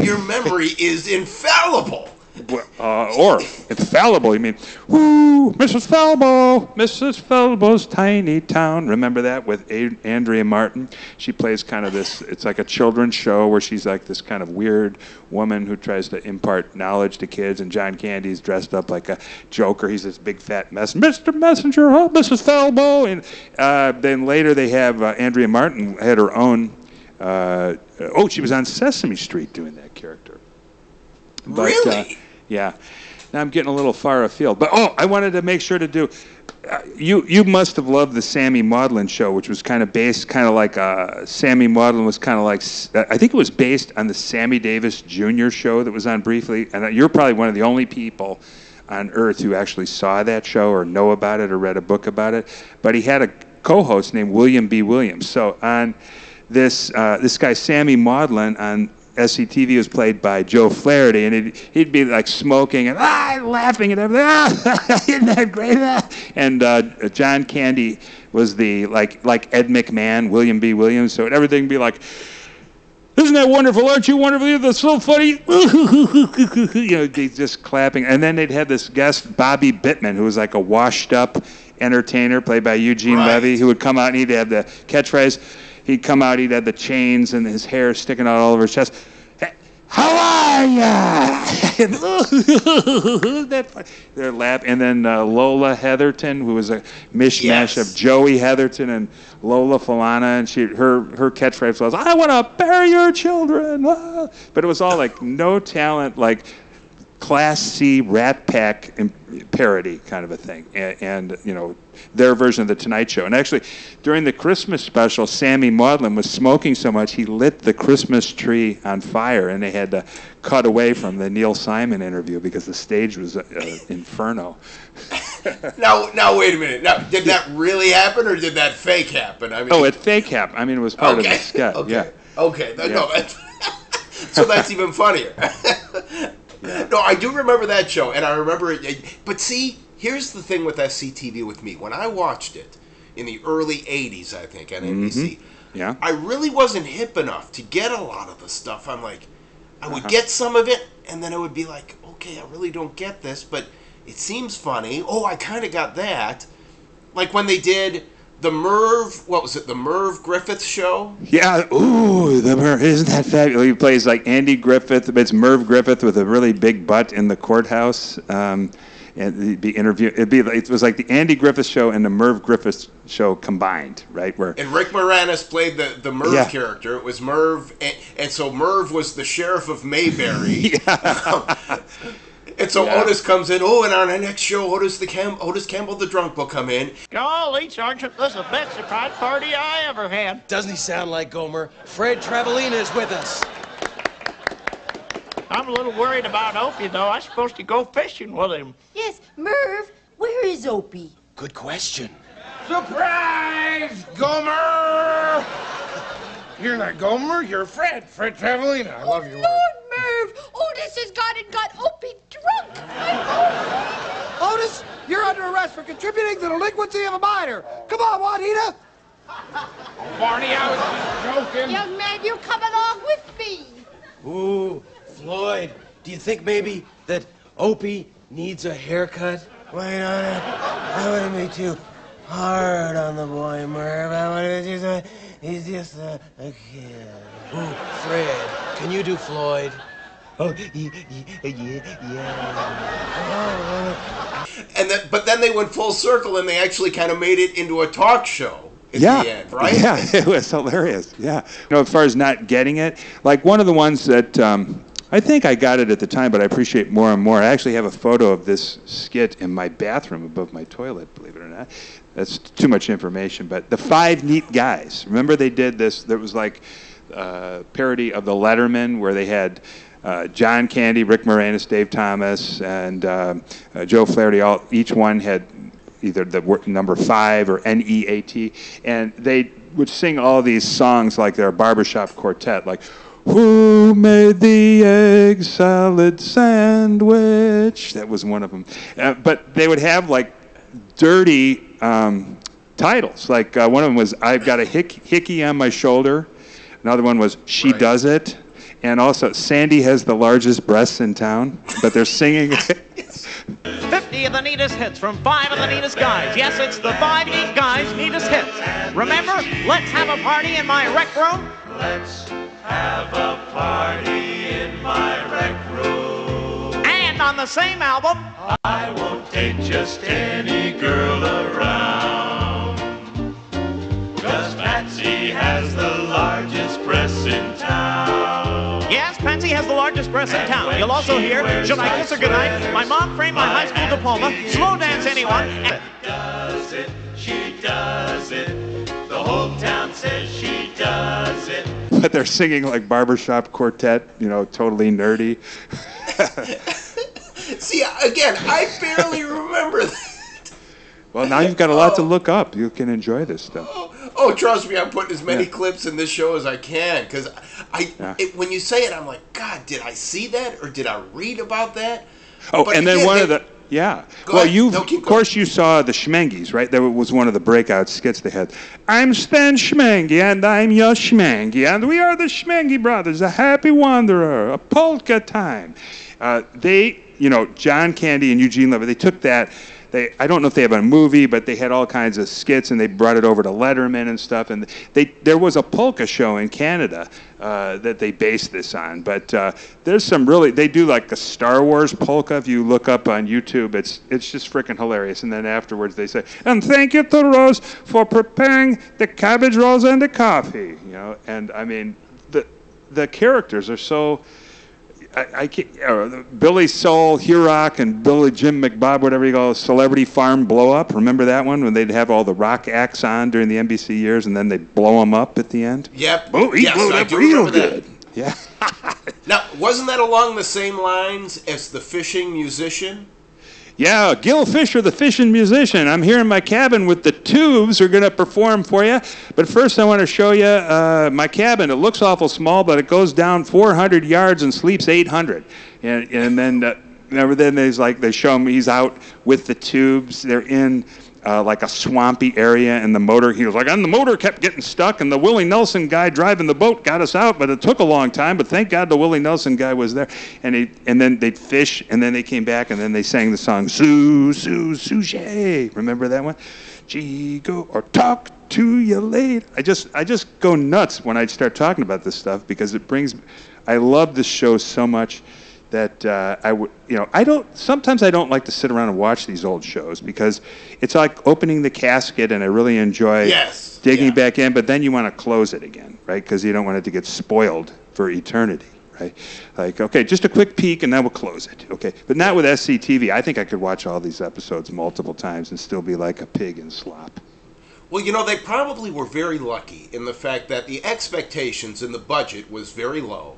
Your memory is infallible. Uh, or infallible. You mean, woo, Mrs. Falbo, Mrs. Falbo's tiny town. Remember that with a- Andrea Martin? She plays kind of this. It's like a children's show where she's like this kind of weird woman who tries to impart knowledge to kids. And John Candy's dressed up like a Joker. He's this big fat mess. Mr. Messenger, oh, Mrs. Falbo. And uh, then later they have uh, Andrea Martin had her own. Uh, oh, she was on Sesame Street doing that character. But, Really? Yeah. Now I'm getting a little far afield. But oh, I wanted to make sure to do. Uh, you you must have loved the Sammy Maudlin show, which was kind of based, kind of like uh, Sammy Maudlin was kind of like uh, I think it was based on the Sammy Davis Jr. show that was on briefly, and you're probably one of the only people on earth who actually saw that show or know about it or read a book about it. But he had a co-host named William B. Williams. So on this uh, this guy Sammy Maudlin on SCTV was played by Joe Flaherty, and he'd, he'd be like smoking and ah, laughing and everything. Ah, isn't that great? Ah. And uh, John Candy was the like like Ed McMahon, William B. Williams. So everything would be like. Isn't that wonderful? Aren't you wonderful? That's so funny. you know, just clapping. And then they'd have this guest, Bobby Bittman, who was like a washed up entertainer played by Eugene Right. Levy, who would come out and he'd have the catchphrase. He'd come out, he'd have the chains and his hair sticking out all over his chest. "Hey, How are ya? They're laugh. And then uh, Lola Heatherton, who was a mishmash Yes. of Joey Heatherton and Lola Falana, and she her her catchphrase was "I want to bury your children," but it was all like no talent, like Class C Rat Pack parody kind of a thing, and, and you know their version of the Tonight Show. And actually, during the Christmas special, Sammy Maudlin was smoking so much he lit the Christmas tree on fire, and they had to cut away from the Neil Simon interview because the stage was uh, inferno. Now, now wait a minute. Now, did that really happen or did that fake happen? I mean, Oh, it fake happened. I mean, it was part of the Okay, sketch. okay. Yeah. Okay, no, Yeah. so that's even funnier. No, I do remember that show, and I remember it. But see, here's the thing with SCTV with me. When I watched it in the early '80s, I think on NBC, Yeah. I really wasn't hip enough to get a lot of the stuff. I'm like, I would Uh-huh. get some of it, and then I would be like, okay, I really don't get this, but it seems funny. Oh, I kind of got that. Like when they did the Merv, what was it, the Merv Griffith show? Yeah, ooh, the Merv, isn't that fabulous? He plays like Andy Griffith, but it's Merv Griffith with a really big butt in the courthouse. Um, and he'd be interview. It'd be it was like the Andy Griffith show and the Merv Griffith show combined, right? Where And Rick Moranis played the, the Merv Yeah. character. It was Merv, and, and so Merv was the sheriff of Mayberry. and so Yeah. Otis comes in. Oh, and on our next show, Otis the Cam- Otis Campbell the drunk will come in. Golly, Sergeant, this is the best surprise party I ever had. Doesn't he sound like Gomer? Fred Travalena is with us. I'm a little worried about Opie, though. I'm supposed to go fishing with him. Yes, Merv, where is Opie? Good question. Surprise, Gomer! You're not Gomer, you're Fred. Fred Travalena. I love you. work. Merv, Otis has gone and got Opie drunk. Otis, you're under arrest for contributing to the delinquency of a minor. Come on, Juanita. Barney, I was just joking. Young man, you come along with me. Ooh, Floyd, do you think maybe that Opie needs a haircut? Wait on it. I wouldn't be too hard on the boy, Merv. I want to just, uh, he's just a, a kid. Ooh, Fred, can you do Floyd? Oh, yeah, yeah, yeah. And then, but then they went full circle and they actually kind of made it into a talk show at yeah. the end, right? Yeah, it was hilarious. Yeah. You know, as far as not getting it, like one of the ones that um, I think I got it at the time, but I appreciate more and more. I actually have a photo of this skit in my bathroom above my toilet, believe it or not. That's too much information, but the five neat guys. Remember they did this? There was like a parody of the Letterman where they had uh, John Candy, Rick Moranis, Dave Thomas, and um uh, Joe Flaherty. All each one had either the word number five or N E A T, and they would sing all these songs like they're barbershop quartet, like "Who made the egg salad sandwich?" That was one of them. Uh, but they would have like dirty um, titles. Like uh, one of them was "I've got a hick- hickey on my shoulder." Another one was "She Does It." And also, Sandy has the largest breasts in town, but they're singing. 50 of the neatest hits from five of the neatest guys. Yes, it's the five neat guys' neatest hits. Remember, let's have a party in my rec room. Let's have a party in my rec room. And on the same album, I won't take just any girl around. Cause Patsy has the largest breasts in town. yes, Patsy has the largest breasts in town. You'll also hear, Should I Kiss Her Goodnight? My mom framed my high school diploma. Slow dance anyone. And Does it, she does it. The whole town says she does it. but they're singing like barbershop quartet, you know, totally nerdy. See, again, I barely remember that. Well, now you've got a lot to look up. You can enjoy this stuff. Oh, trust me, I'm putting as many Yeah. clips in this show as I can because I, Yeah. it, when you say it, I'm like, God, did I see that or did I read about that? Oh, But and then again, one they- of the yeah. Go well, you No, of course you saw the Schmenges, right? That was one of the breakout skits they had. I'm Stan Schmenge, and I'm Yosh Schmenge, and we are the Schmenge brothers, a happy wanderer, a polka time. Uh, they, you know, John Candy and Eugene Levy, they took that. They, I don't know if they have a movie, but they had all kinds of skits, and they brought it over to Letterman and stuff. And they, there was a polka show in Canada uh, that they based this on. But uh, there's some really, they do like a Star Wars polka. If you look up on YouTube, it's it's just freaking hilarious. And then afterwards they say, and thank you to Rose for preparing the cabbage rolls and the coffee. You know, and I mean, the the characters are so. I, I can't, uh, Billy Sol, Hurok, and Billy Jim McBob, whatever you call it, Celebrity Farm Blow Up. Remember that one when they'd have all the rock acts on during the NBC years, and then they'd blow them up at the end. Yep. Oh, he yes, blew I up real remember that. good. Yeah. Now, wasn't that along the same lines as the fishing musician? Yeah, Gil Fisher, the fishing musician. I'm here in my cabin with the tubes. We're going to perform for you. But first, I want to show you uh, my cabin. It looks awful small, but it goes down 400 yards and sleeps 800. And, and then, uh, then like they show him he's out with the tubes. They're in uh, like a swampy area, and the motor. He was like, and the motor kept getting stuck, and the Willie Nelson guy driving the boat got us out, but it took a long time. But thank God the Willie Nelson guy was there, and he, and then they'd fish, and then they came back, and then they sang the song "Sue Sue Sushi." Remember that one? Gee, go or talk to you later. I just I just go nuts when I start talking about this stuff because it brings. I love this show so much that uh, I would, you know, I don't. Sometimes I don't like to sit around and watch these old shows because it's like opening the casket, and I really enjoy Yes, digging back in. But then you want to close it again, right? Because you don't want it to get spoiled for eternity, right? Like, okay, just a quick peek, and then we'll close it, okay? But not with SCTV. I think I could watch all these episodes multiple times and still be like a pig in slop. Well, you know, they probably were very lucky in the fact that the expectations and the budget was very low.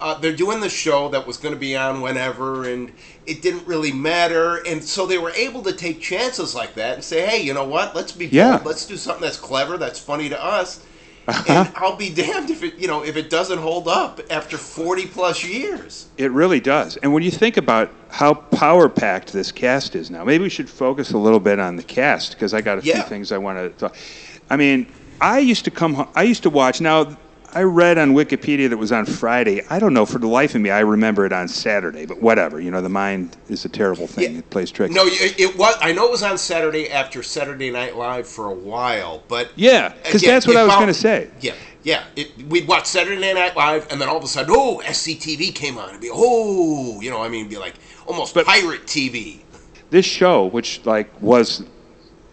Uh, they're doing the show that was going to be on whenever, and it didn't really matter. And so they were able to take chances like that and say, hey, you know what? Let's be bold. Let's do something that's clever, that's funny to us. Uh-huh. And I'll be damned if it, you know, if it doesn't hold up after 40 plus years. It really does. And when you think about how power packed this cast is now, maybe we should focus a little bit on the cast because I got a Yeah. few things I want to talk. I mean, I used to come. I used to watch. Now, I read on Wikipedia that it was on Friday. I don't know for the life of me. I remember it on Saturday, but whatever. You know, the mind is a terrible thing. It plays tricks. No, it, it was. I know it was on Saturday after Saturday Night Live for a while, but Yeah, because that's what I was going to say. Yeah. Yeah, it, we'd watch Saturday Night Live, and then all of a sudden, oh, SCTV came on, and be oh, you know, I mean, it'd be like almost but pirate TV. this show, which like was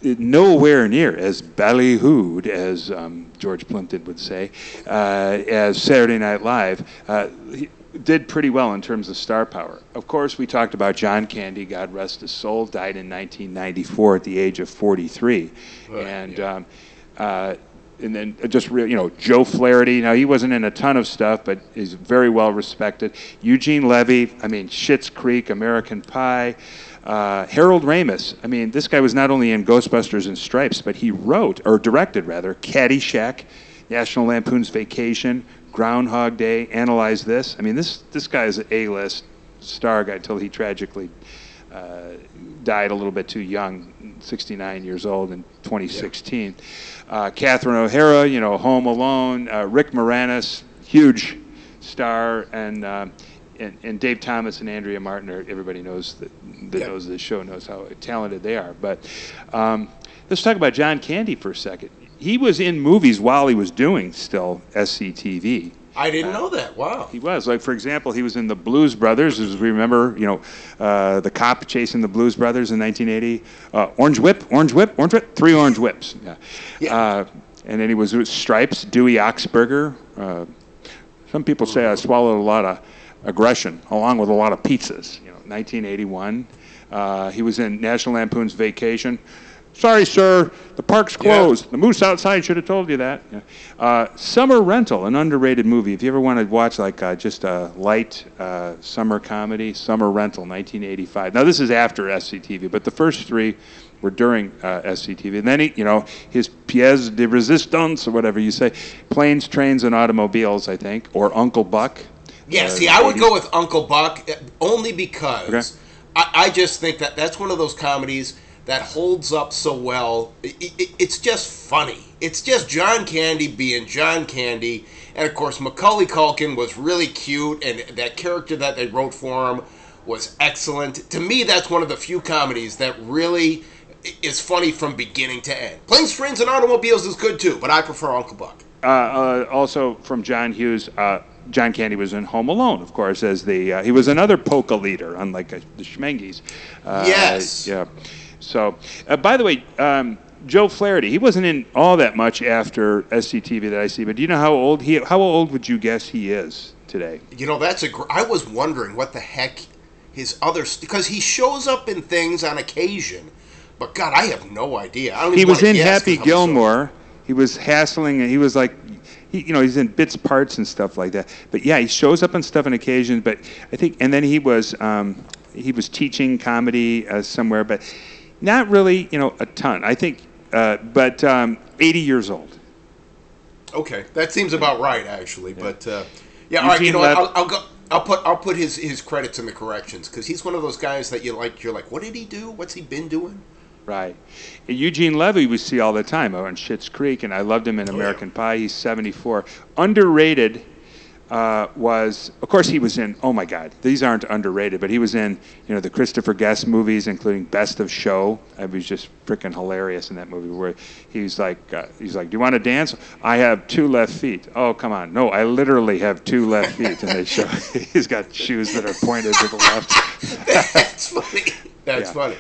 nowhere near as ballyhooed as um, George Plimpton would say, uh, as Saturday Night Live, uh, he did pretty well in terms of star power. Of course, we talked about John Candy, God rest his soul, died in 1994 at the age of 43, and. Um, uh, and then just real, you know, Joe Flaherty. Now he wasn't in a ton of stuff, but he's very well respected. Eugene Levy. I mean, Schitt's Creek, American Pie. Uh, Harold Ramis. I mean, this guy was not only in Ghostbusters and Stripes, but he wrote or directed rather Caddyshack, National Lampoon's Vacation, Groundhog Day. Analyze this. I mean, this this guy is an A-list star guy until he tragically uh, died a little bit too young, 69 years old in 2016. Uh, Catherine O'Hara, you know, Home Alone. Uh, Rick Moranis, huge star, and, uh, and and Dave Thomas and Andrea Martin. Are, everybody knows that that Yeah. knows the show knows how talented they are. But um, let's talk about John Candy for a second. He was in movies while he was doing still SCTV. I didn't know that. Wow. He was like, for example, he was in the Blues Brothers, as we remember. You know, uh, the cop chasing the Blues Brothers in 1980. Uh, Orange Whip, Orange Whip, Orange Whip, three Orange Whips. Yeah. Uh, and then he was with Stripes, Dewey Oxberger. Uh, some people say I swallowed a lot of aggression, along with a lot of pizzas. You know, 1981. Uh, he was in National Lampoon's Vacation. Sorry, sir, the park's closed. The moose outside should have told you that. Yeah. Uh, Summer Rental, an underrated movie. If you ever want to watch like uh, just a light uh, summer comedy, Summer Rental, 1985. Now this is after SCTV, but the first three were during uh, SCTV. And then he, you know, his pièce de résistance or whatever you say, planes, trains, and automobiles, I think, or Uncle Buck. Yeah, see, I would go with Uncle Buck uh, only because Okay. I, I just think that that's one of those comedies that holds up so well. I- I- it's just funny. It's just John Candy being John Candy, and of course Macaulay Culkin was really cute, and that character that they wrote for him was excellent. To me, that's one of the few comedies that really is funny from beginning to end. Planes, Trains, and Automobiles is good too, but I prefer Uncle Buck. uh, uh, also from John Hughes. Uh, John Candy was in Home Alone, of course, as the uh, he was another polka leader, unlike uh, the Schmenges. Uh, Yes. Yeah. So, uh, by the way, um, Joe Flaherty, he wasn't in all that much after SCTV that I see. But do you know how old he? How old would you guess he is today? You know, that's a. Gr- I was wondering what the heck his other because he shows up in things on occasion, but God, I have no idea. I don't He was in Happy I'm so- Gilmore. He was hassling, and he was like, he, you know, he's in bits, parts, and stuff like that. But yeah, he shows up on stuff on occasion. But I think, and then he was um, he was teaching comedy uh, somewhere, but not really, you know, a ton. I think, uh, but um, 80 years old. Okay, that seems about right, actually. But uh, yeah, all right. You know, I'll, I'll go. I'll put I'll put his his credits in the corrections because he's one of those guys that you like. You're like, what did he do? What's he been doing? Right. Eugene Levy we see all the time on Schitt's Creek, and I loved him in Oh, American Pie. He's 74. Underrated uh, was, of course, he was in. Oh my God, these aren't underrated, but he was in, you know, the Christopher Guest movies, including Best of Show. It was just freaking hilarious in that movie where he's like, uh, he's like, "Do you want to dance? I have two left feet." Oh come on, no, I literally have two left feet, and they show he's got shoes that are pointed to the left. That's funny. That's Yeah. funny.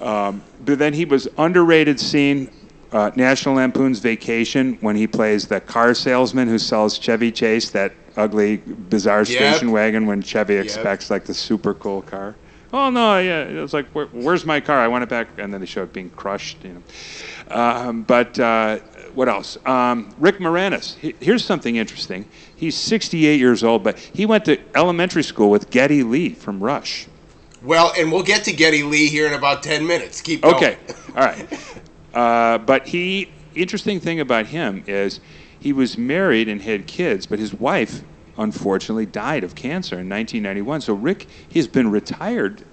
Um, but then he was underrated scene, uh, National Lampoon's Vacation, when he plays the car salesman who sells Chevy Chase, that ugly, bizarre Yep. station wagon when Chevy Yep. expects like the super cool car. Oh no, yeah, it was like, Where, where's my car? I want it back, and then they show it being crushed. You know, um, but uh, what else? Um, Rick Moranis. He- Here's something interesting. He's 68 years old, but he went to elementary school with Geddy Lee from Rush. Well, and we'll get to Geddy Lee here in about ten minutes. Keep going. Okay, all right. Uh, but he, interesting thing about him is he was married and had kids, but his wife unfortunately died of cancer in 1991. So Rick, he's been retired,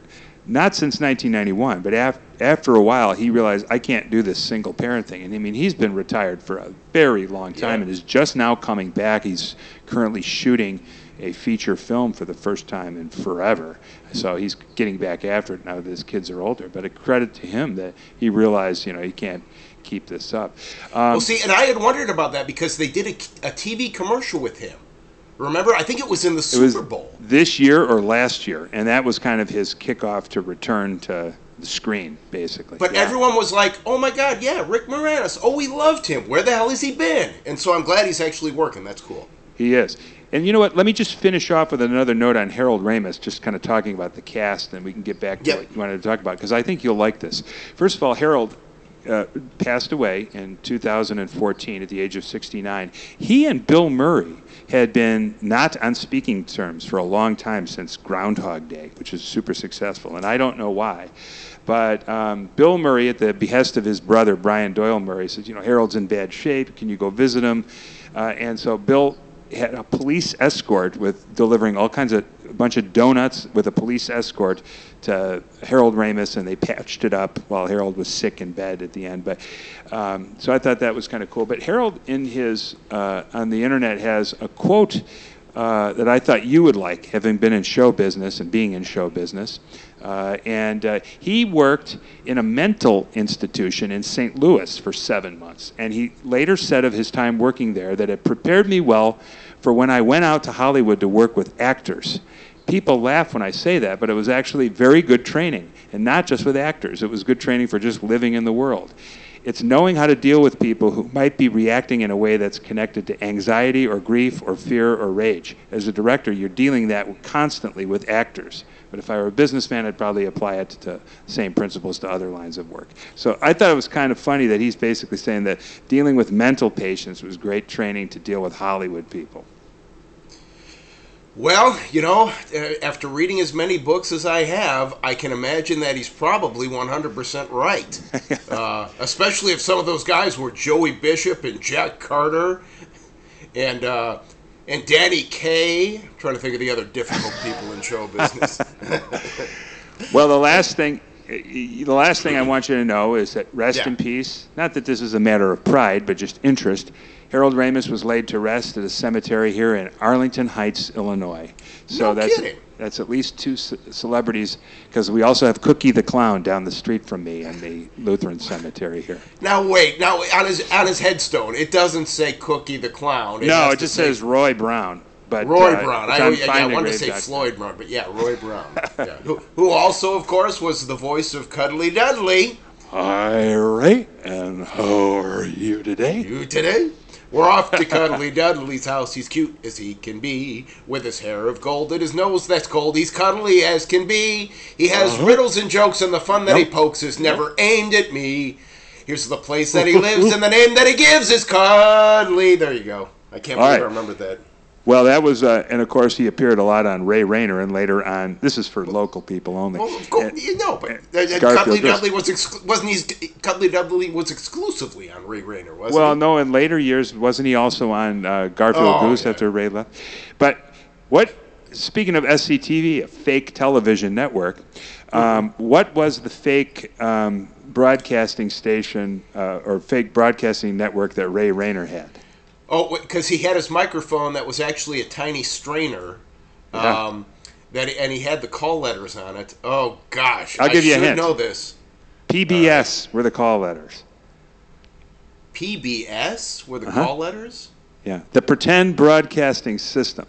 not since 1991, but af- after a while he realized I can't do this single parent thing. And I mean he's been retired for a very long time Yeah. and is just now coming back. He's currently shooting a feature film for the first time in forever. So he's getting back after it now that his kids are older. But a credit to him that he realized, you know, he can't keep this up. Um, well, see, and I had wondered about that because they did a, a TV commercial with him. Remember, I think it was in the Super Bowl. this year or last year, and that was kind of his kickoff to return to the screen, basically. But Yeah. everyone was like, "Oh my God, yeah, Rick Moranis. Oh, we loved him. Where the hell has he been?" And so I'm glad he's actually working. That's cool. He is. And you know what? Let me just finish off with another note on Harold Ramis, just kind of talking about the cast, and we can get back to Yep. what you wanted to talk about, because I think you'll like this. First of all, Harold uh, passed away in 2014 at the age of 69. He and Bill Murray had been not on speaking terms for a long time since Groundhog Day, which is super successful, and I don't know why. But um, Bill Murray, at the behest of his brother Brian Doyle Murray, says, "You know, Harold's in bad shape. Can you go visit him?" Uh, and so Bill had a police escort with delivering all kinds of a bunch of donuts with a police escort to Harold Ramis, and they patched it up while Harold was sick in bed at the end. But um, so I thought that was kind of cool. But Harold, in his uh, on the internet, has a quote uh, that I thought you would like, having been in show business and being in show business. Uh, and uh, he worked in a mental institution in St. Louis for seven months. And he later said of his time working there that it prepared me well for when I went out to Hollywood to work with actors. People laugh when I say that, but it was actually very good training, and not just with actors. It was good training for just living in the world. It's knowing how to deal with people who might be reacting in a way that's connected to anxiety or grief or fear or rage. As a director, you're dealing that constantly with actors. But if I were a businessman, I'd probably apply it to the same principles to other lines of work. So I thought it was kind of funny that he's basically saying that dealing with mental patients was great training to deal with Hollywood people. Well, you know, after reading as many books as I have, I can imagine that he's probably 100% right. uh, especially if some of those guys were Joey Bishop and Jack Carter and uh, and Danny Kaye. I'm trying to think of the other difficult people in show business. Well, the last thing, the last thing I want you to know is that rest Yeah. in peace. Not that this is a matter of pride, but just interest. Harold Ramis was laid to rest at a cemetery here in Arlington Heights, Illinois. So No that's kidding. that's at least two ce- celebrities because we also have Cookie the Clown down the street from me in the Lutheran cemetery here. now wait, now on his on his headstone, it doesn't say Cookie the Clown. no, it just say says Roy Brown. But Roy uh, Brown. I, yeah, I wanted to say findagrave.com. Floyd Brown, but yeah, Roy Brown. yeah. who, who also, of course, was the voice of Cuddly Dudley. Hi, Ray, and how are you today? You today? We're off to Cuddly Dudley's house. He's cute as he can be, with his hair of gold and his nose that's cold. He's cuddly as can be. He has Uh-huh. riddles and jokes, and the fun that he pokes is never aimed at me. Here's the place that he lives, and the name that he gives is Cuddly. There you go. I can't All believe right. I remembered that. Well, that was, uh, and of course, he appeared a lot on Ray Rayner, and later on. This is for local people only. Well, of course, you know, but uh, Cuddly. Dudley was exclu- wasn't he? Cuddly Dudley was exclusively on Ray Rayner, wasn't he? well, he? no, in later years, wasn't he also on uh, Garfield Oh, Goose yeah. after Ray left? But what? Speaking of SCTV, a fake television network, um, what was the fake um, broadcasting station uh, or fake broadcasting network that Ray Rayner had? Oh, because he had his microphone that was actually a tiny strainer. Yeah. Um, that and he had the call letters on it. Oh gosh, I'll I give you a hint. know this. PBS were the call letters. PBS were the Uh-huh. call letters. Yeah, the pretend broadcasting system.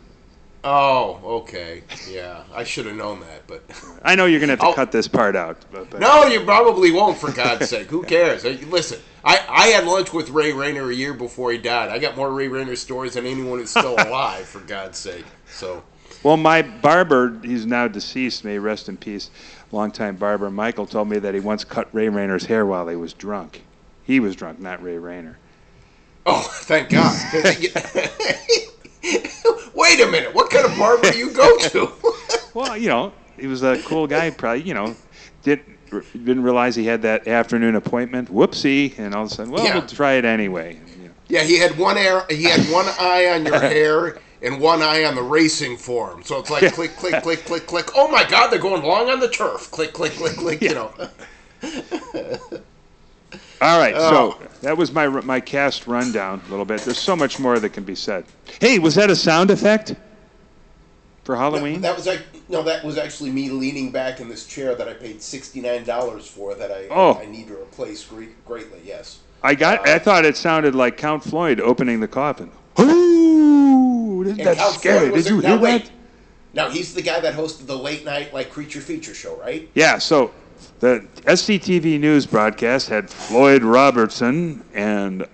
Oh, okay, yeah, I should have known that, but I know you're going to have to I'll- cut this part out. But, but no, you probably won't. For God's sake, who cares? Listen, I, I had lunch with Ray Rayner a year before he died. I got more Ray Rayner stories than anyone who's still alive. For God's sake, so. Well, my barber, he's now deceased, may he rest in peace, longtime barber Michael told me that he once cut Ray Rayner's hair while he was drunk. He was drunk, not Ray Rayner. Oh, thank God. Wait a minute. What kind of barber do you go to? Well, you know, he was a cool guy. Probably, you know, did didn't realize he had that afternoon appointment. Whoopsie! And all of a sudden, well, Yeah. we'll try it anyway. yeah, he had one air, he had one eye on your hair and one eye on the racing form. So it's like click, click, click, click, click. Oh my God, they're going long on the turf. Click, click, click, click. You know. All right, Oh. so that was my my cast rundown a little bit. There's so much more that can be said. Hey, was that a sound effect? For Halloween? That was like no, that was actually me leaning back in this chair that I paid sixty nine dollars for that I Oh. I need to replace great, greatly. Yes. I got. I thought it sounded like Count Floyd opening the coffin. Ooh, isn't that Count scary? Floyd was Did you hear now, wait. that? Now he's the guy that hosted the late night like creature feature show, right? Yeah. So the SCTV news broadcast had Floyd Robertson and uh,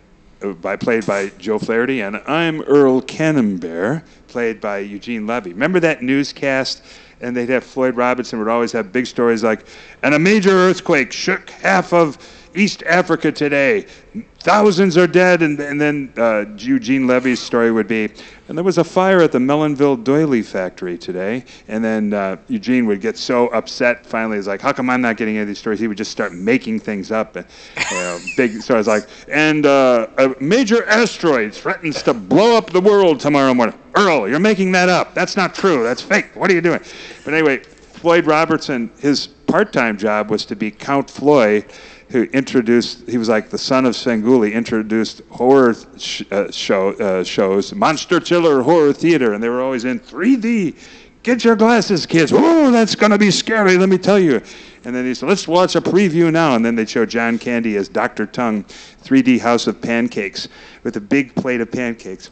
by played by Joe Flaherty, and I'm Earl Camembert, played by Eugene Levy. Remember that newscast? And they'd have Floyd Robinson would always have big stories like, and a major earthquake shook half of East Africa today. Thousands are dead. And, and then uh, Eugene Levy's story would be, and there was a fire at the Melonville doily factory today. And then uh, Eugene would get so upset finally, he's like, how come I'm not getting any of these stories? He would just start making things up. And, you know, big stories like, and uh, a major asteroid threatens to blow up the world tomorrow morning. Earl, you're making that up. That's not true. That's fake. What are you doing? But anyway, Floyd Robertson, his part-time job was to be Count Floyd, who introduced. He was like the son of Svengoolie, introduced horror sh- uh, show uh, shows, Monster Chiller Horror Theater, and they were always in 3D. Get your glasses, kids. Oh, that's gonna be scary. Let me tell you. And then he said, "Let's watch a preview now." And then they show John Candy as Dr. Tongue, 3D House of Pancakes, with a big plate of pancakes.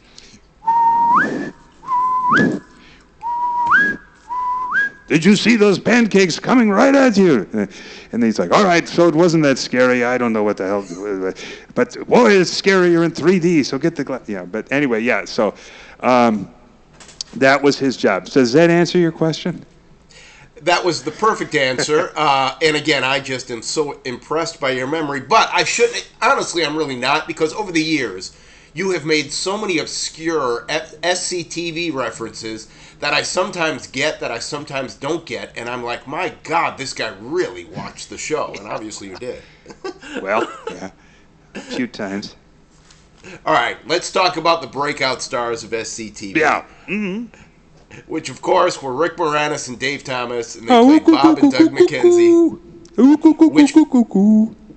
Did you see those pancakes coming right at you? And he's like, all right, so it wasn't that scary. I don't know what the hell. But boy, it's scary. You're in 3D, so get the glass. Yeah, but anyway, yeah, so um, that was his job. Does that answer your question? That was the perfect answer. uh, and again, I just am so impressed by your memory. But I shouldn't, honestly, I'm really not because over the years, you have made so many obscure SCTV references that I sometimes get, that I sometimes don't get, and I'm like, my God, this guy really watched the show, and obviously you did. Well, yeah, a few times. All right, let's talk about the breakout stars of SCTV. Yeah. Mm-hmm. Which, of course, were Rick Moranis and Dave Thomas, and they Oh, played Bob and Doug McKenzie. Which,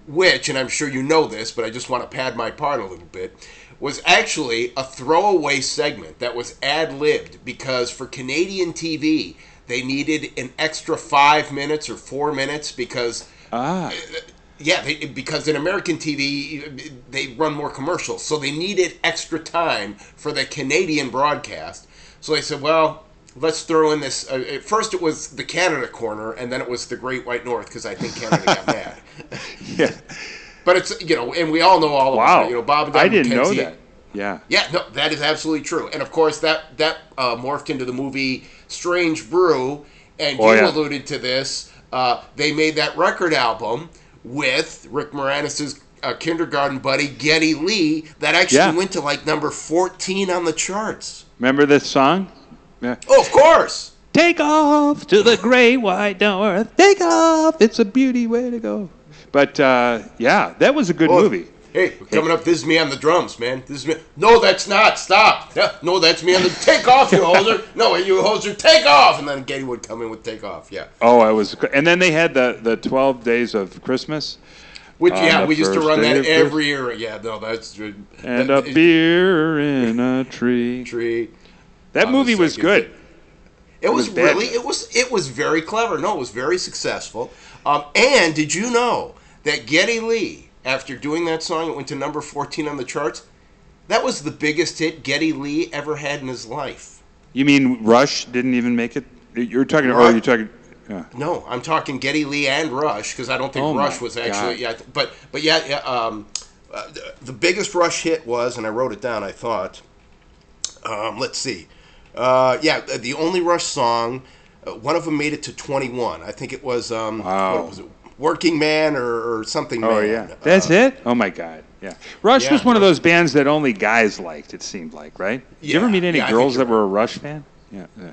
which, and I'm sure you know this, but I just want to pad my part a little bit, was actually a throwaway segment that was ad libbed because for Canadian TV, they needed an extra five minutes or four minutes because. Ah. Yeah, they, because in American TV, they run more commercials. So they needed extra time for the Canadian broadcast. So they said, well, let's throw in this. Uh, at first, it was the Canada corner, and then it was the Great White North because I think Canada got mad. Yeah. But it's, you know, and we all know all about Wow. it. You know, Bob and I didn't know that. Yeah. yeah, no, that is absolutely true. And of course, that that uh, morphed into the movie Strange Brew, and Oh, you yeah. alluded to this. Uh, they made that record album with Rick Moranis's uh, kindergarten buddy Geddy Lee that actually Yeah. went to like number fourteen on the charts. Remember this song? Yeah. Oh, of course. Take off to the great white north. Take off. It's a beauty way to go. But uh, yeah, that was a good Oh, movie. Hey, coming up, this is me on the drums, man. This is me. No, that's not. Stop. Yeah, no, that's me on the. Take off, you hoser. No, you hoser. Take off. And then Geddy would come in with take off. Yeah. Oh, I was. And then they had the the twelve days of Christmas. Which yeah, we used to run that every year. Yeah, no, that's And that- a beer in a tree. Tree. That movie was good. day. It was, was really it was it was very clever. No, it was very successful. Um, and did you know that Geddy Lee, after doing that song, it went to number fourteen on the charts. That was the biggest hit Geddy Lee ever had in his life. You mean Rush didn't even make it? You're talking. Oh, Rush- you're talking. No, I'm talking Geddy Lee and Rush because I don't think Oh Rush was actually. God. Yeah, but but yeah, yeah um, uh, the biggest Rush hit was, and I wrote it down. I thought. Um, let's see. Uh, yeah, the only Rush song. Uh, one of them made it to 21. I think it was. Um, Wow. What was it? Working Man or, or something. Oh Man. yeah, uh, that's it. Oh my God. Yeah. Rush yeah, was one of those bands that only guys liked. It seemed like, right? Did you ever meet any yeah, girls that were a Rush fan? Yeah. yeah.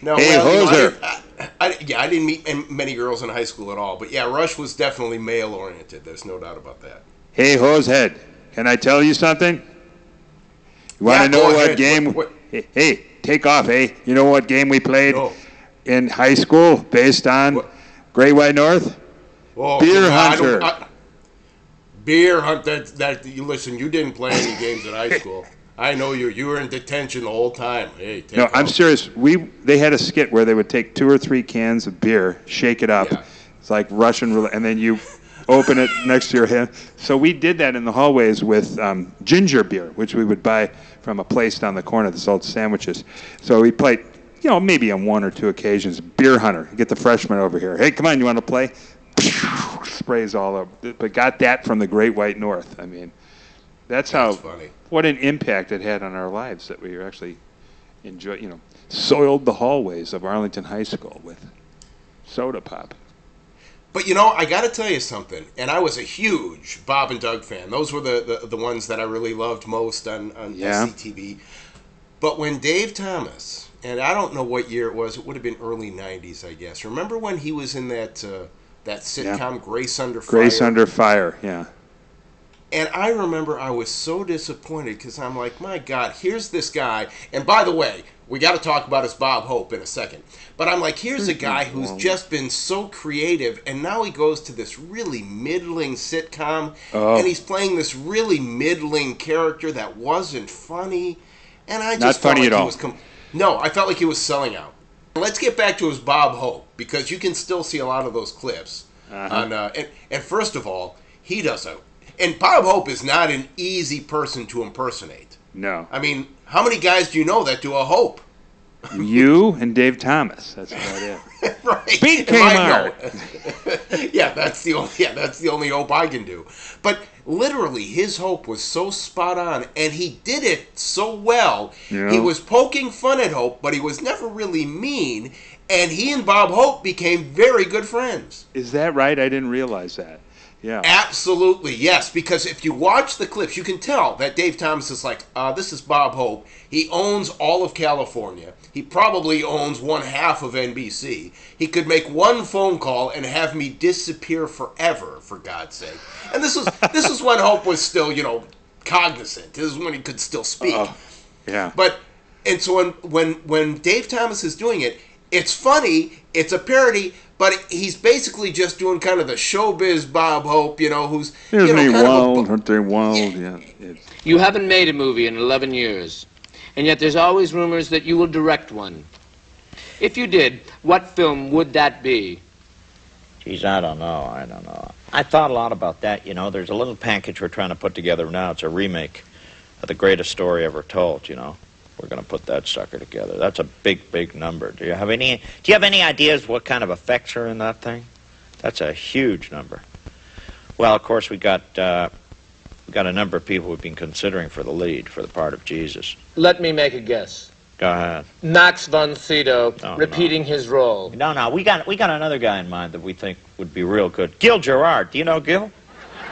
No, Hey, well, you know. I, I, I, yeah, I didn't meet many girls in high school at all. But yeah, Rush was definitely male oriented. There's no doubt about that. Hey, Hosehead, can I tell you something? You want Yeah, to know what ahead. game? What- what- Hey, hey, take off, hey. You know what game we played No. in high school based on Great White North? Whoa, Beer I Hunter. I- beer hunt. That that you listen. You didn't play any games at high school. I know you. You were in detention the whole time. Hey, No. I'm serious. We they had a skit where they would take two or three cans of beer, shake it up. Yeah. It's like Russian roulette, and then you open it next to your hand. So we did that in the hallways with um, ginger beer, which we would buy from a place down the corner that sold sandwiches. So we played, you know, maybe on one or two occasions, beer hunter. Get the freshman over here. Hey, come on, you want to play? Sprays all over. But got that from the Great White North. I mean, that's how. funny. What an impact it had on our lives that we were actually enjoy. You know, soiled the hallways of Arlington High School with soda pop. But you know, I got to tell you something. And I was a huge Bob and Doug fan. Those were the, the, the ones that I really loved most on, on Yeah. SCTV. But when Dave Thomas, and I don't know what year it was, it would have been early 90s, I guess. Remember when he was in that uh, that sitcom, Grace Under Fire? Grace Under Fire. Yeah. And I remember I was so disappointed because I'm like, my God, here's this guy. And by the way, we got to talk about his Bob Hope in a second. But I'm like, here's a guy who's just been so creative, and now he goes to this really middling sitcom, Oh. and he's playing this really middling character that wasn't funny. And I just Not funny like at he all. was com- no, I felt like he was selling out. Let's get back to his Bob Hope because you can still see a lot of those clips. Uh-huh. On uh, and, and first of all, he does a and Bob Hope is not an easy person to impersonate. No. I mean, how many guys do you know that do a Hope? you and Dave Thomas. That's about it. right. Beat Kmart. yeah, that's the only yeah, that's the only hope I can do. But literally his hope was so spot on and he did it so well. Yeah. He was poking fun at Hope, but he was never really mean and he and Bob Hope became very good friends. Is that right? I didn't realize that. Yeah. Absolutely, yes. Because if you watch the clips, you can tell that Dave Thomas is like, uh, this is Bob Hope. He owns all of California. He probably owns one half of NBC. He could make one phone call and have me disappear forever, for God's sake. And this was this is when Hope was still, you know, cognizant. This is when he could still speak. Yeah. But and so when when when Dave Thomas is doing it, it's funny, it's a parody, but he's basically just doing kind of the showbiz Bob Hope, you know, who's Isn't you know, he kind of a- wild? Aren't they wild? Yeah. It's- You haven't made a movie in 11 years, and yet there's always rumors that you will direct one. If you did, what film would that be? Geez, I don't know. I don't know. I thought a lot about that. You know, there's a little package we're trying to put together now. It's a remake of the greatest story ever told. You know, we're going to put that sucker together. That's a big, big number. Do you have any? Do you have any ideas what kind of effects are in that thing? That's a huge number. Well, of course, we got uh, we got a number of people we've been considering for the lead for the part of Jesus. Let me make a guess. Go ahead. Max von Sydow Oh, repeating his role. No, no, we got we got another guy in mind that we think would be real good. Gil Gerard. Do you know Gil?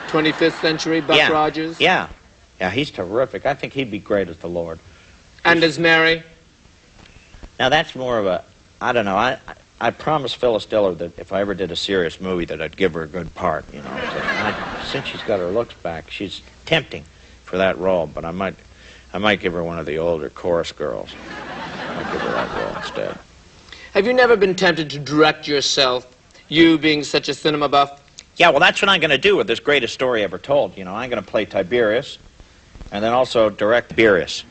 25th century Buck yeah. Rogers. Yeah. Yeah, he's terrific. I think he'd be great as the Lord. And as Mary. Now that's more of a I don't know. I I, promised Phyllis Diller that if I ever did a serious movie that I'd give her a good part, you know. So I, since she's got her looks back, she's tempting for that role, but I might I might give her one of the older chorus girls. I might give her that role instead. Have you never been tempted to direct yourself, you being such a cinema buff? Yeah, well, that's what I'm going to do with this greatest story ever told. You know, I'm going to play Tiberius, and then also direct Beerus.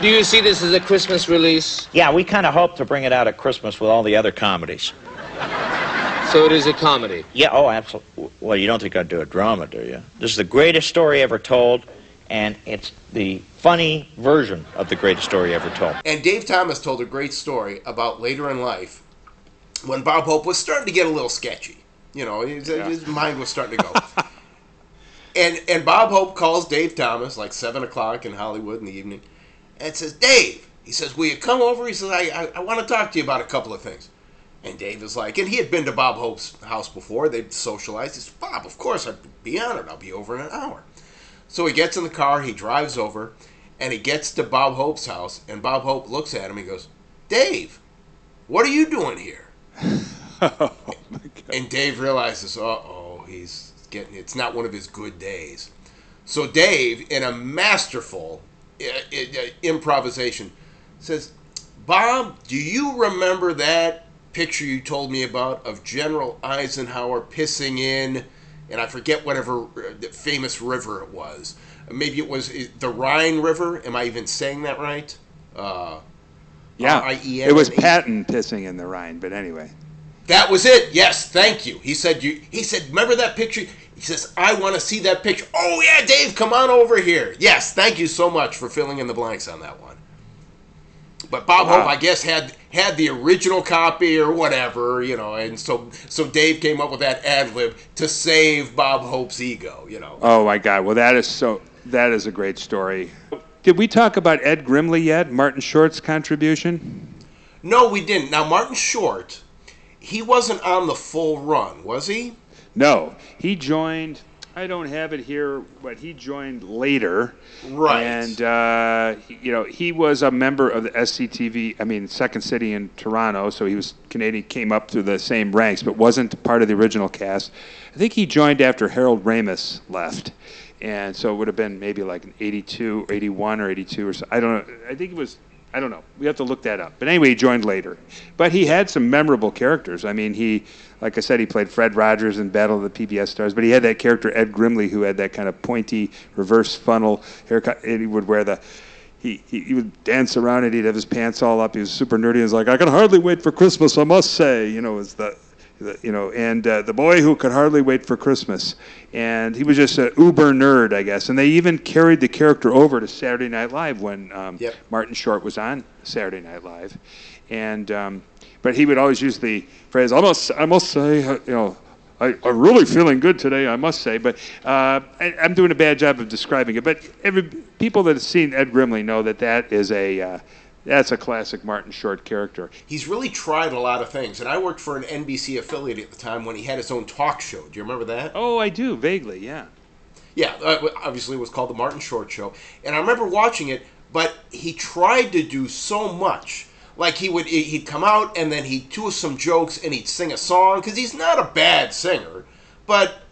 Do you see this as a Christmas release? Yeah, we kind of hope to bring it out at Christmas with all the other comedies. So it is a comedy. Yeah, oh, absolutely. Well, you don't think I'd do a drama, do you? This is the greatest story ever told, and it's the funny version of the greatest story ever told. And Dave Thomas told a great story about later in life when Bob Hope was starting to get a little sketchy. You know, his, his mind was starting to go. and and Bob Hope calls Dave Thomas like seven o'clock in Hollywood in the evening, and says, "Dave," he says, "Will you come over?" He says, "I I, I want to talk to you about a couple of things." And Dave is like, and he had been to Bob Hope's house before. They'd socialized. He says, "Bob, of course I'd be honored. I'll be over in an hour." So he gets in the car, he drives over, and he gets to Bob Hope's house, and Bob Hope looks at him. He goes, "Dave, what are you doing here?" and Dave realizes, "Uh oh, he's getting. It's not one of his good days." So Dave, in a masterful uh, uh, improvisation, says, "Bob, do you remember that picture you told me about of General Eisenhower pissing in?" and I forget whatever uh, famous river it was. maybe it was uh, the Rhine River. Am I even saying that right? Uh, Yeah, it was Patton pissing in the Rhine, but anyway. That was it. Yes, thank you. He said you. He said, remember that picture? He says, I want to see that picture. Oh yeah, Dave, come on over here. Yes, thank you so much for filling in the blanks on that one. But Bob Wow. Hope, I guess, had had the original copy or whatever, you know, and so so Dave came up with that ad lib to save Bob Hope's ego, you know. Oh my God! Well, that is so. That is a great story. Did we talk about Ed Grimley yet? Martin Short's contribution. No, we didn't. Now Martin Short, he wasn't on the full run, was he? No, he joined. I don't have it here, but he joined later. Right. And uh, he- you know, he was a member of the SCTV. I mean, Second City in Toronto, so he was Canadian. Came up through the same ranks, but wasn't part of the original cast. I think he joined after Harold Ramis left, and so it would have been maybe like an 82, or 81, or 82, or so. I don't know. I think it was. I don't know. We have to look that up. But anyway, he joined later. But he had some memorable characters. I mean, he, like I said, he played Fred Rogers in Battle of the PBS Stars. But he had that character Ed Grimley, who had that kind of pointy reverse funnel haircut, and he would wear the. He, he, he would dance around it. He'd have his pants all up. He was super nerdy. He was like, "I can hardly wait for Christmas. I must say," you know, the, the you know, and uh, the boy who could hardly wait for Christmas. And he was just an uber nerd, I guess. And they even carried the character over to Saturday Night Live when um, Martin Short was on Saturday Night Live, and um, but he would always use the phrase, "I must, I must say, uh, you know." I, I'm really feeling good today, I must say, but uh, I, I'm doing a bad job of describing it. But every people that have seen Ed Grimley know that that is a uh, that's a classic Martin Short character. He's really tried a lot of things, and I worked for an NBC affiliate at the time when he had his own talk show. Do you remember that? Oh, I do vaguely, yeah. Yeah, uh, obviously it was called the Martin Short Show, and I remember watching it. But he tried to do so much. Like he would, he'd come out and then he'd do some jokes and he'd sing a song because he's not a bad singer, but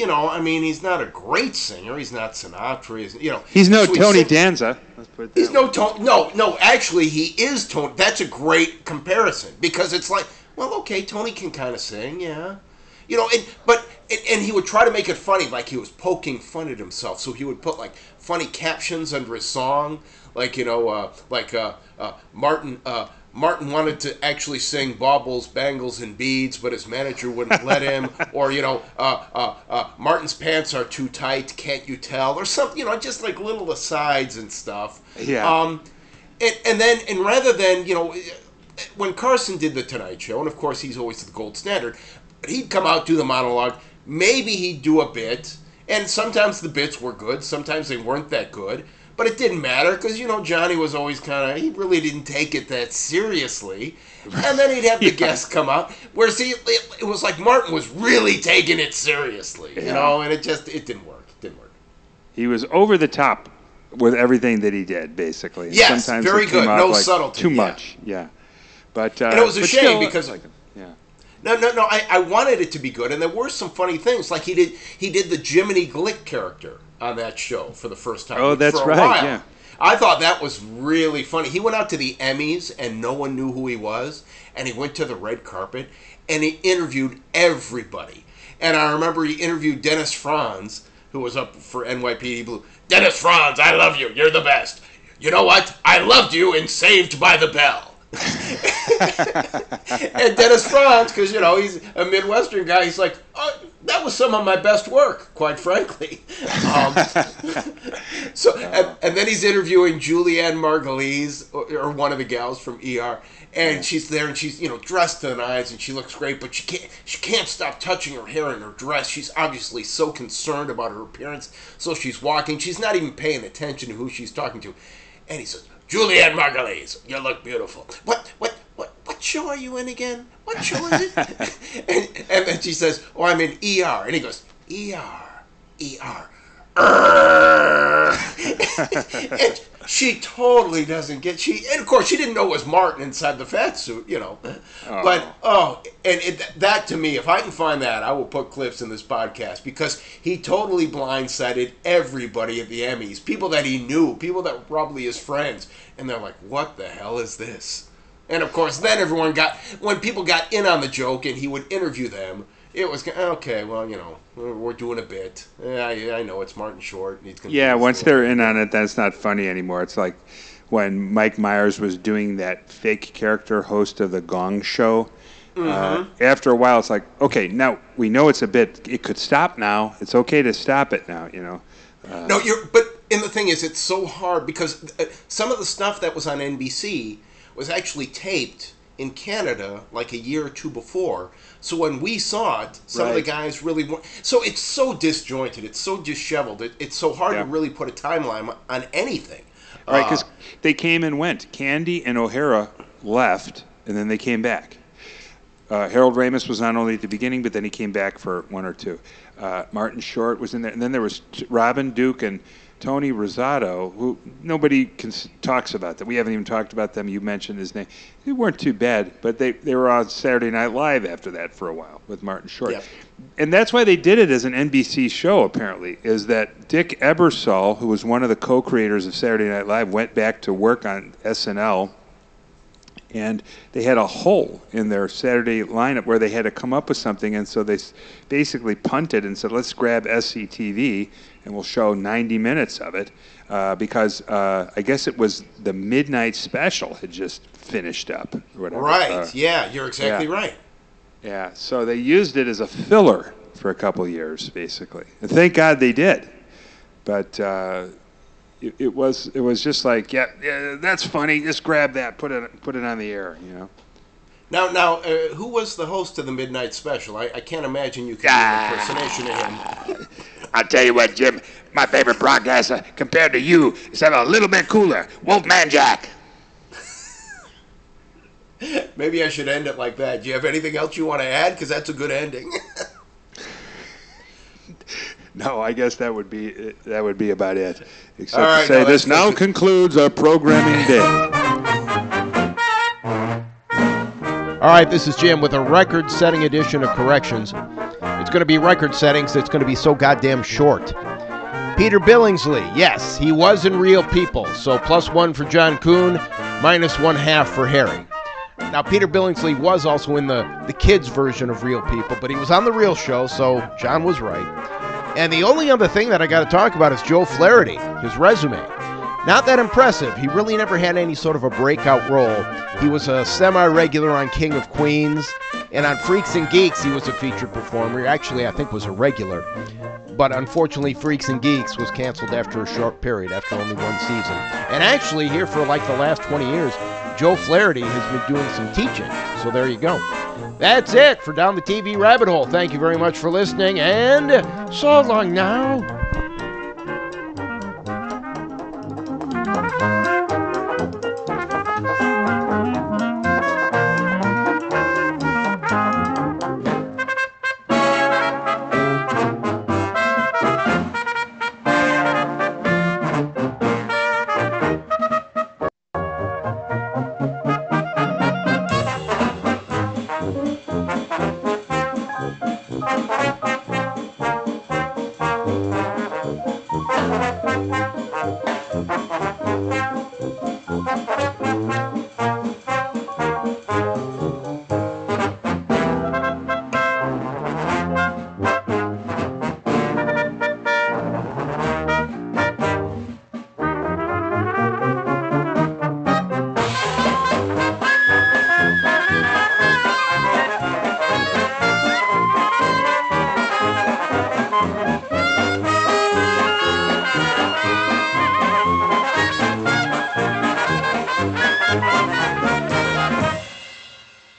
you know, I mean, he's not a great singer. He's not Sinatra. He's you know, He's no so Tony sing- Danza. Let's put it He's no Tony. No, no. Actually, he is Tony. That's a great comparison because it's like, well, okay, Tony can kind of sing, yeah, you know. And but and, and he would try to make it funny, like he was poking fun at himself. So he would put like funny captions under his song, like you know, uh, like uh, uh, Martin. Martin wanted to actually sing Baubles, Bangles, and Beads, but his manager wouldn't let him. Or, you know, uh, uh, uh, Martin's pants are too tight, can't you tell? Or something, you know, just like little asides and stuff. Yeah. Um, and, and then, and rather than, you know, when Carson did the Tonight Show, and of course he's always the gold standard, but he'd come out, do the monologue, maybe he'd do a bit, and sometimes the bits were good, sometimes they weren't that good, but it didn't matter because, you know, Johnny was always kind of, he really didn't take it that seriously. And then he'd have the guests come out, whereas he, it, it was like Martin was really taking it seriously, you Yeah. know, and it just, it didn't work. It didn't work. He was over the top with everything that he did, basically. And Yes, sometimes very good. No like subtlety, Too much, yeah. But uh, and it was a shame still, because like, yeah. No, no, no. I, I wanted it to be good, and there were some funny things. Like he did, he did the Jiminy Glick character on that show for the first time. Oh, that's for a right, while. yeah. I thought that was really funny. He went out to the Emmys, and no one knew who he was. And he went to the red carpet, and he interviewed everybody. And I remember he interviewed Dennis Franz, who was up for NYPD Blue. Dennis Franz, I love you. You're the best. You know what? I loved you in Saved by the Bell. and Dennis Franz, because you know he's a Midwestern guy, he's like, oh, that was some of my best work, quite frankly. Um, so, and, and then he's interviewing Julianne Margulies, or, or one of the gals from ER, and she's there and she's you know dressed to the nines and she looks great, but she can't she can't stop touching her hair and her dress. She's obviously so concerned about her appearance, so she's walking. She's not even paying attention to who she's talking to, and he says. Julianne Margulies, you look beautiful. What, what, what, what show are you in again? What show is it? and, and then she says, "Oh, I'm in ER," and he goes, "ER, ER." and she totally doesn't get she, and of course she didn't know it was Martin inside the fat suit, you know. But oh, and it, that to me, if I can find that, I will put clips in this podcast because he totally blindsided everybody at the Emmys, people that he knew, people that were probably his friends, and they're like, "What the hell is this?" And of course, then everyone got when people got in on the joke, and he would interview them, It was okay. Well, you know, we're, doing a bit. Yeah, I, I know it's Martin Short. and He's gonna Yeah, once they're in on it, that's not funny anymore. It's like when Mike Myers was doing that fake character host of the Gong Show. Uh, Mhm. after a while, it's like, okay, now we know it's a bit. It could stop now. It's okay to stop it now. You know. Uh, No, you're. But and the thing is, it's so hard because uh, some of the stuff that was on NBC was actually taped in Canada like a year or two before. So when we saw it, some of the guys really weren't. So it's so disjointed. It's so disheveled. It, it's so hard Yeah. to really put a timeline on anything. Right, because Uh, they came and went. Candy and O'Hara left, and then they came back. Uh, Harold Ramis was not only at the beginning, but then he came back for one or two. Uh, Martin Short was in there, and then there was Robin Duke and Tony Rosato, who nobody cons- talks about that. We haven't even talked about them. You mentioned his name. They weren't too bad, but they, they were on Saturday Night Live after that for a while with Martin Short. Yep. And that's why they did it as an NBC show, apparently, is that Dick Ebersol, who was one of the co creators of Saturday Night Live, went back to work on SNL. And they had a hole in their Saturday lineup where they had to come up with something. And so they basically punted and said, let's grab SCTV and we'll show 90 minutes of it. Uh, because uh, I guess it was the midnight special had just finished up. Or whatever. right. Uh, yeah, you're exactly yeah. right. yeah, so they used it as a filler for a couple years, basically. And thank God they did. But uh, it, it was it was just like, yeah, yeah, that's funny. Just grab that, put it put it on the air, you know. Now, now, uh, who was the host of the Midnight Special? I, I can't imagine you could do an impersonation of him. I'll tell you what, Jim. My favorite broadcaster compared to you is a little bit cooler. Wolfman Jack. Maybe I should end it like that. Do you have anything else you want to add? Because that's a good ending. No, I guess that would be that would be about it. Except All right, to say no, this that's- now concludes our programming day. All right, this is Jim with a record setting edition of Corrections. It's going to be record settings that's going to be so goddamn short. Peter Billingsley, yes, he was in Real People, so plus one for John Kuhn, minus one half for Harry. Now, Peter Billingsley was also in the, the kids' version of Real People, but he was on the real show, so John was right. And the only other thing that I got to talk about is Joe Flaherty, his resume. Not that impressive. He really never had any sort of a breakout role. He was a semi regular on King of Queens, and on Freaks and Geeks, he was a featured performer. Actually, I think was a regular. But unfortunately, Freaks and Geeks was canceled after a short period, after only one season. And actually, here for like the last 20 years, Joe Flaherty has been doing some teaching. So there you go. That's it for Down the TV Rabbit Hole. Thank you very much for listening, and so long now.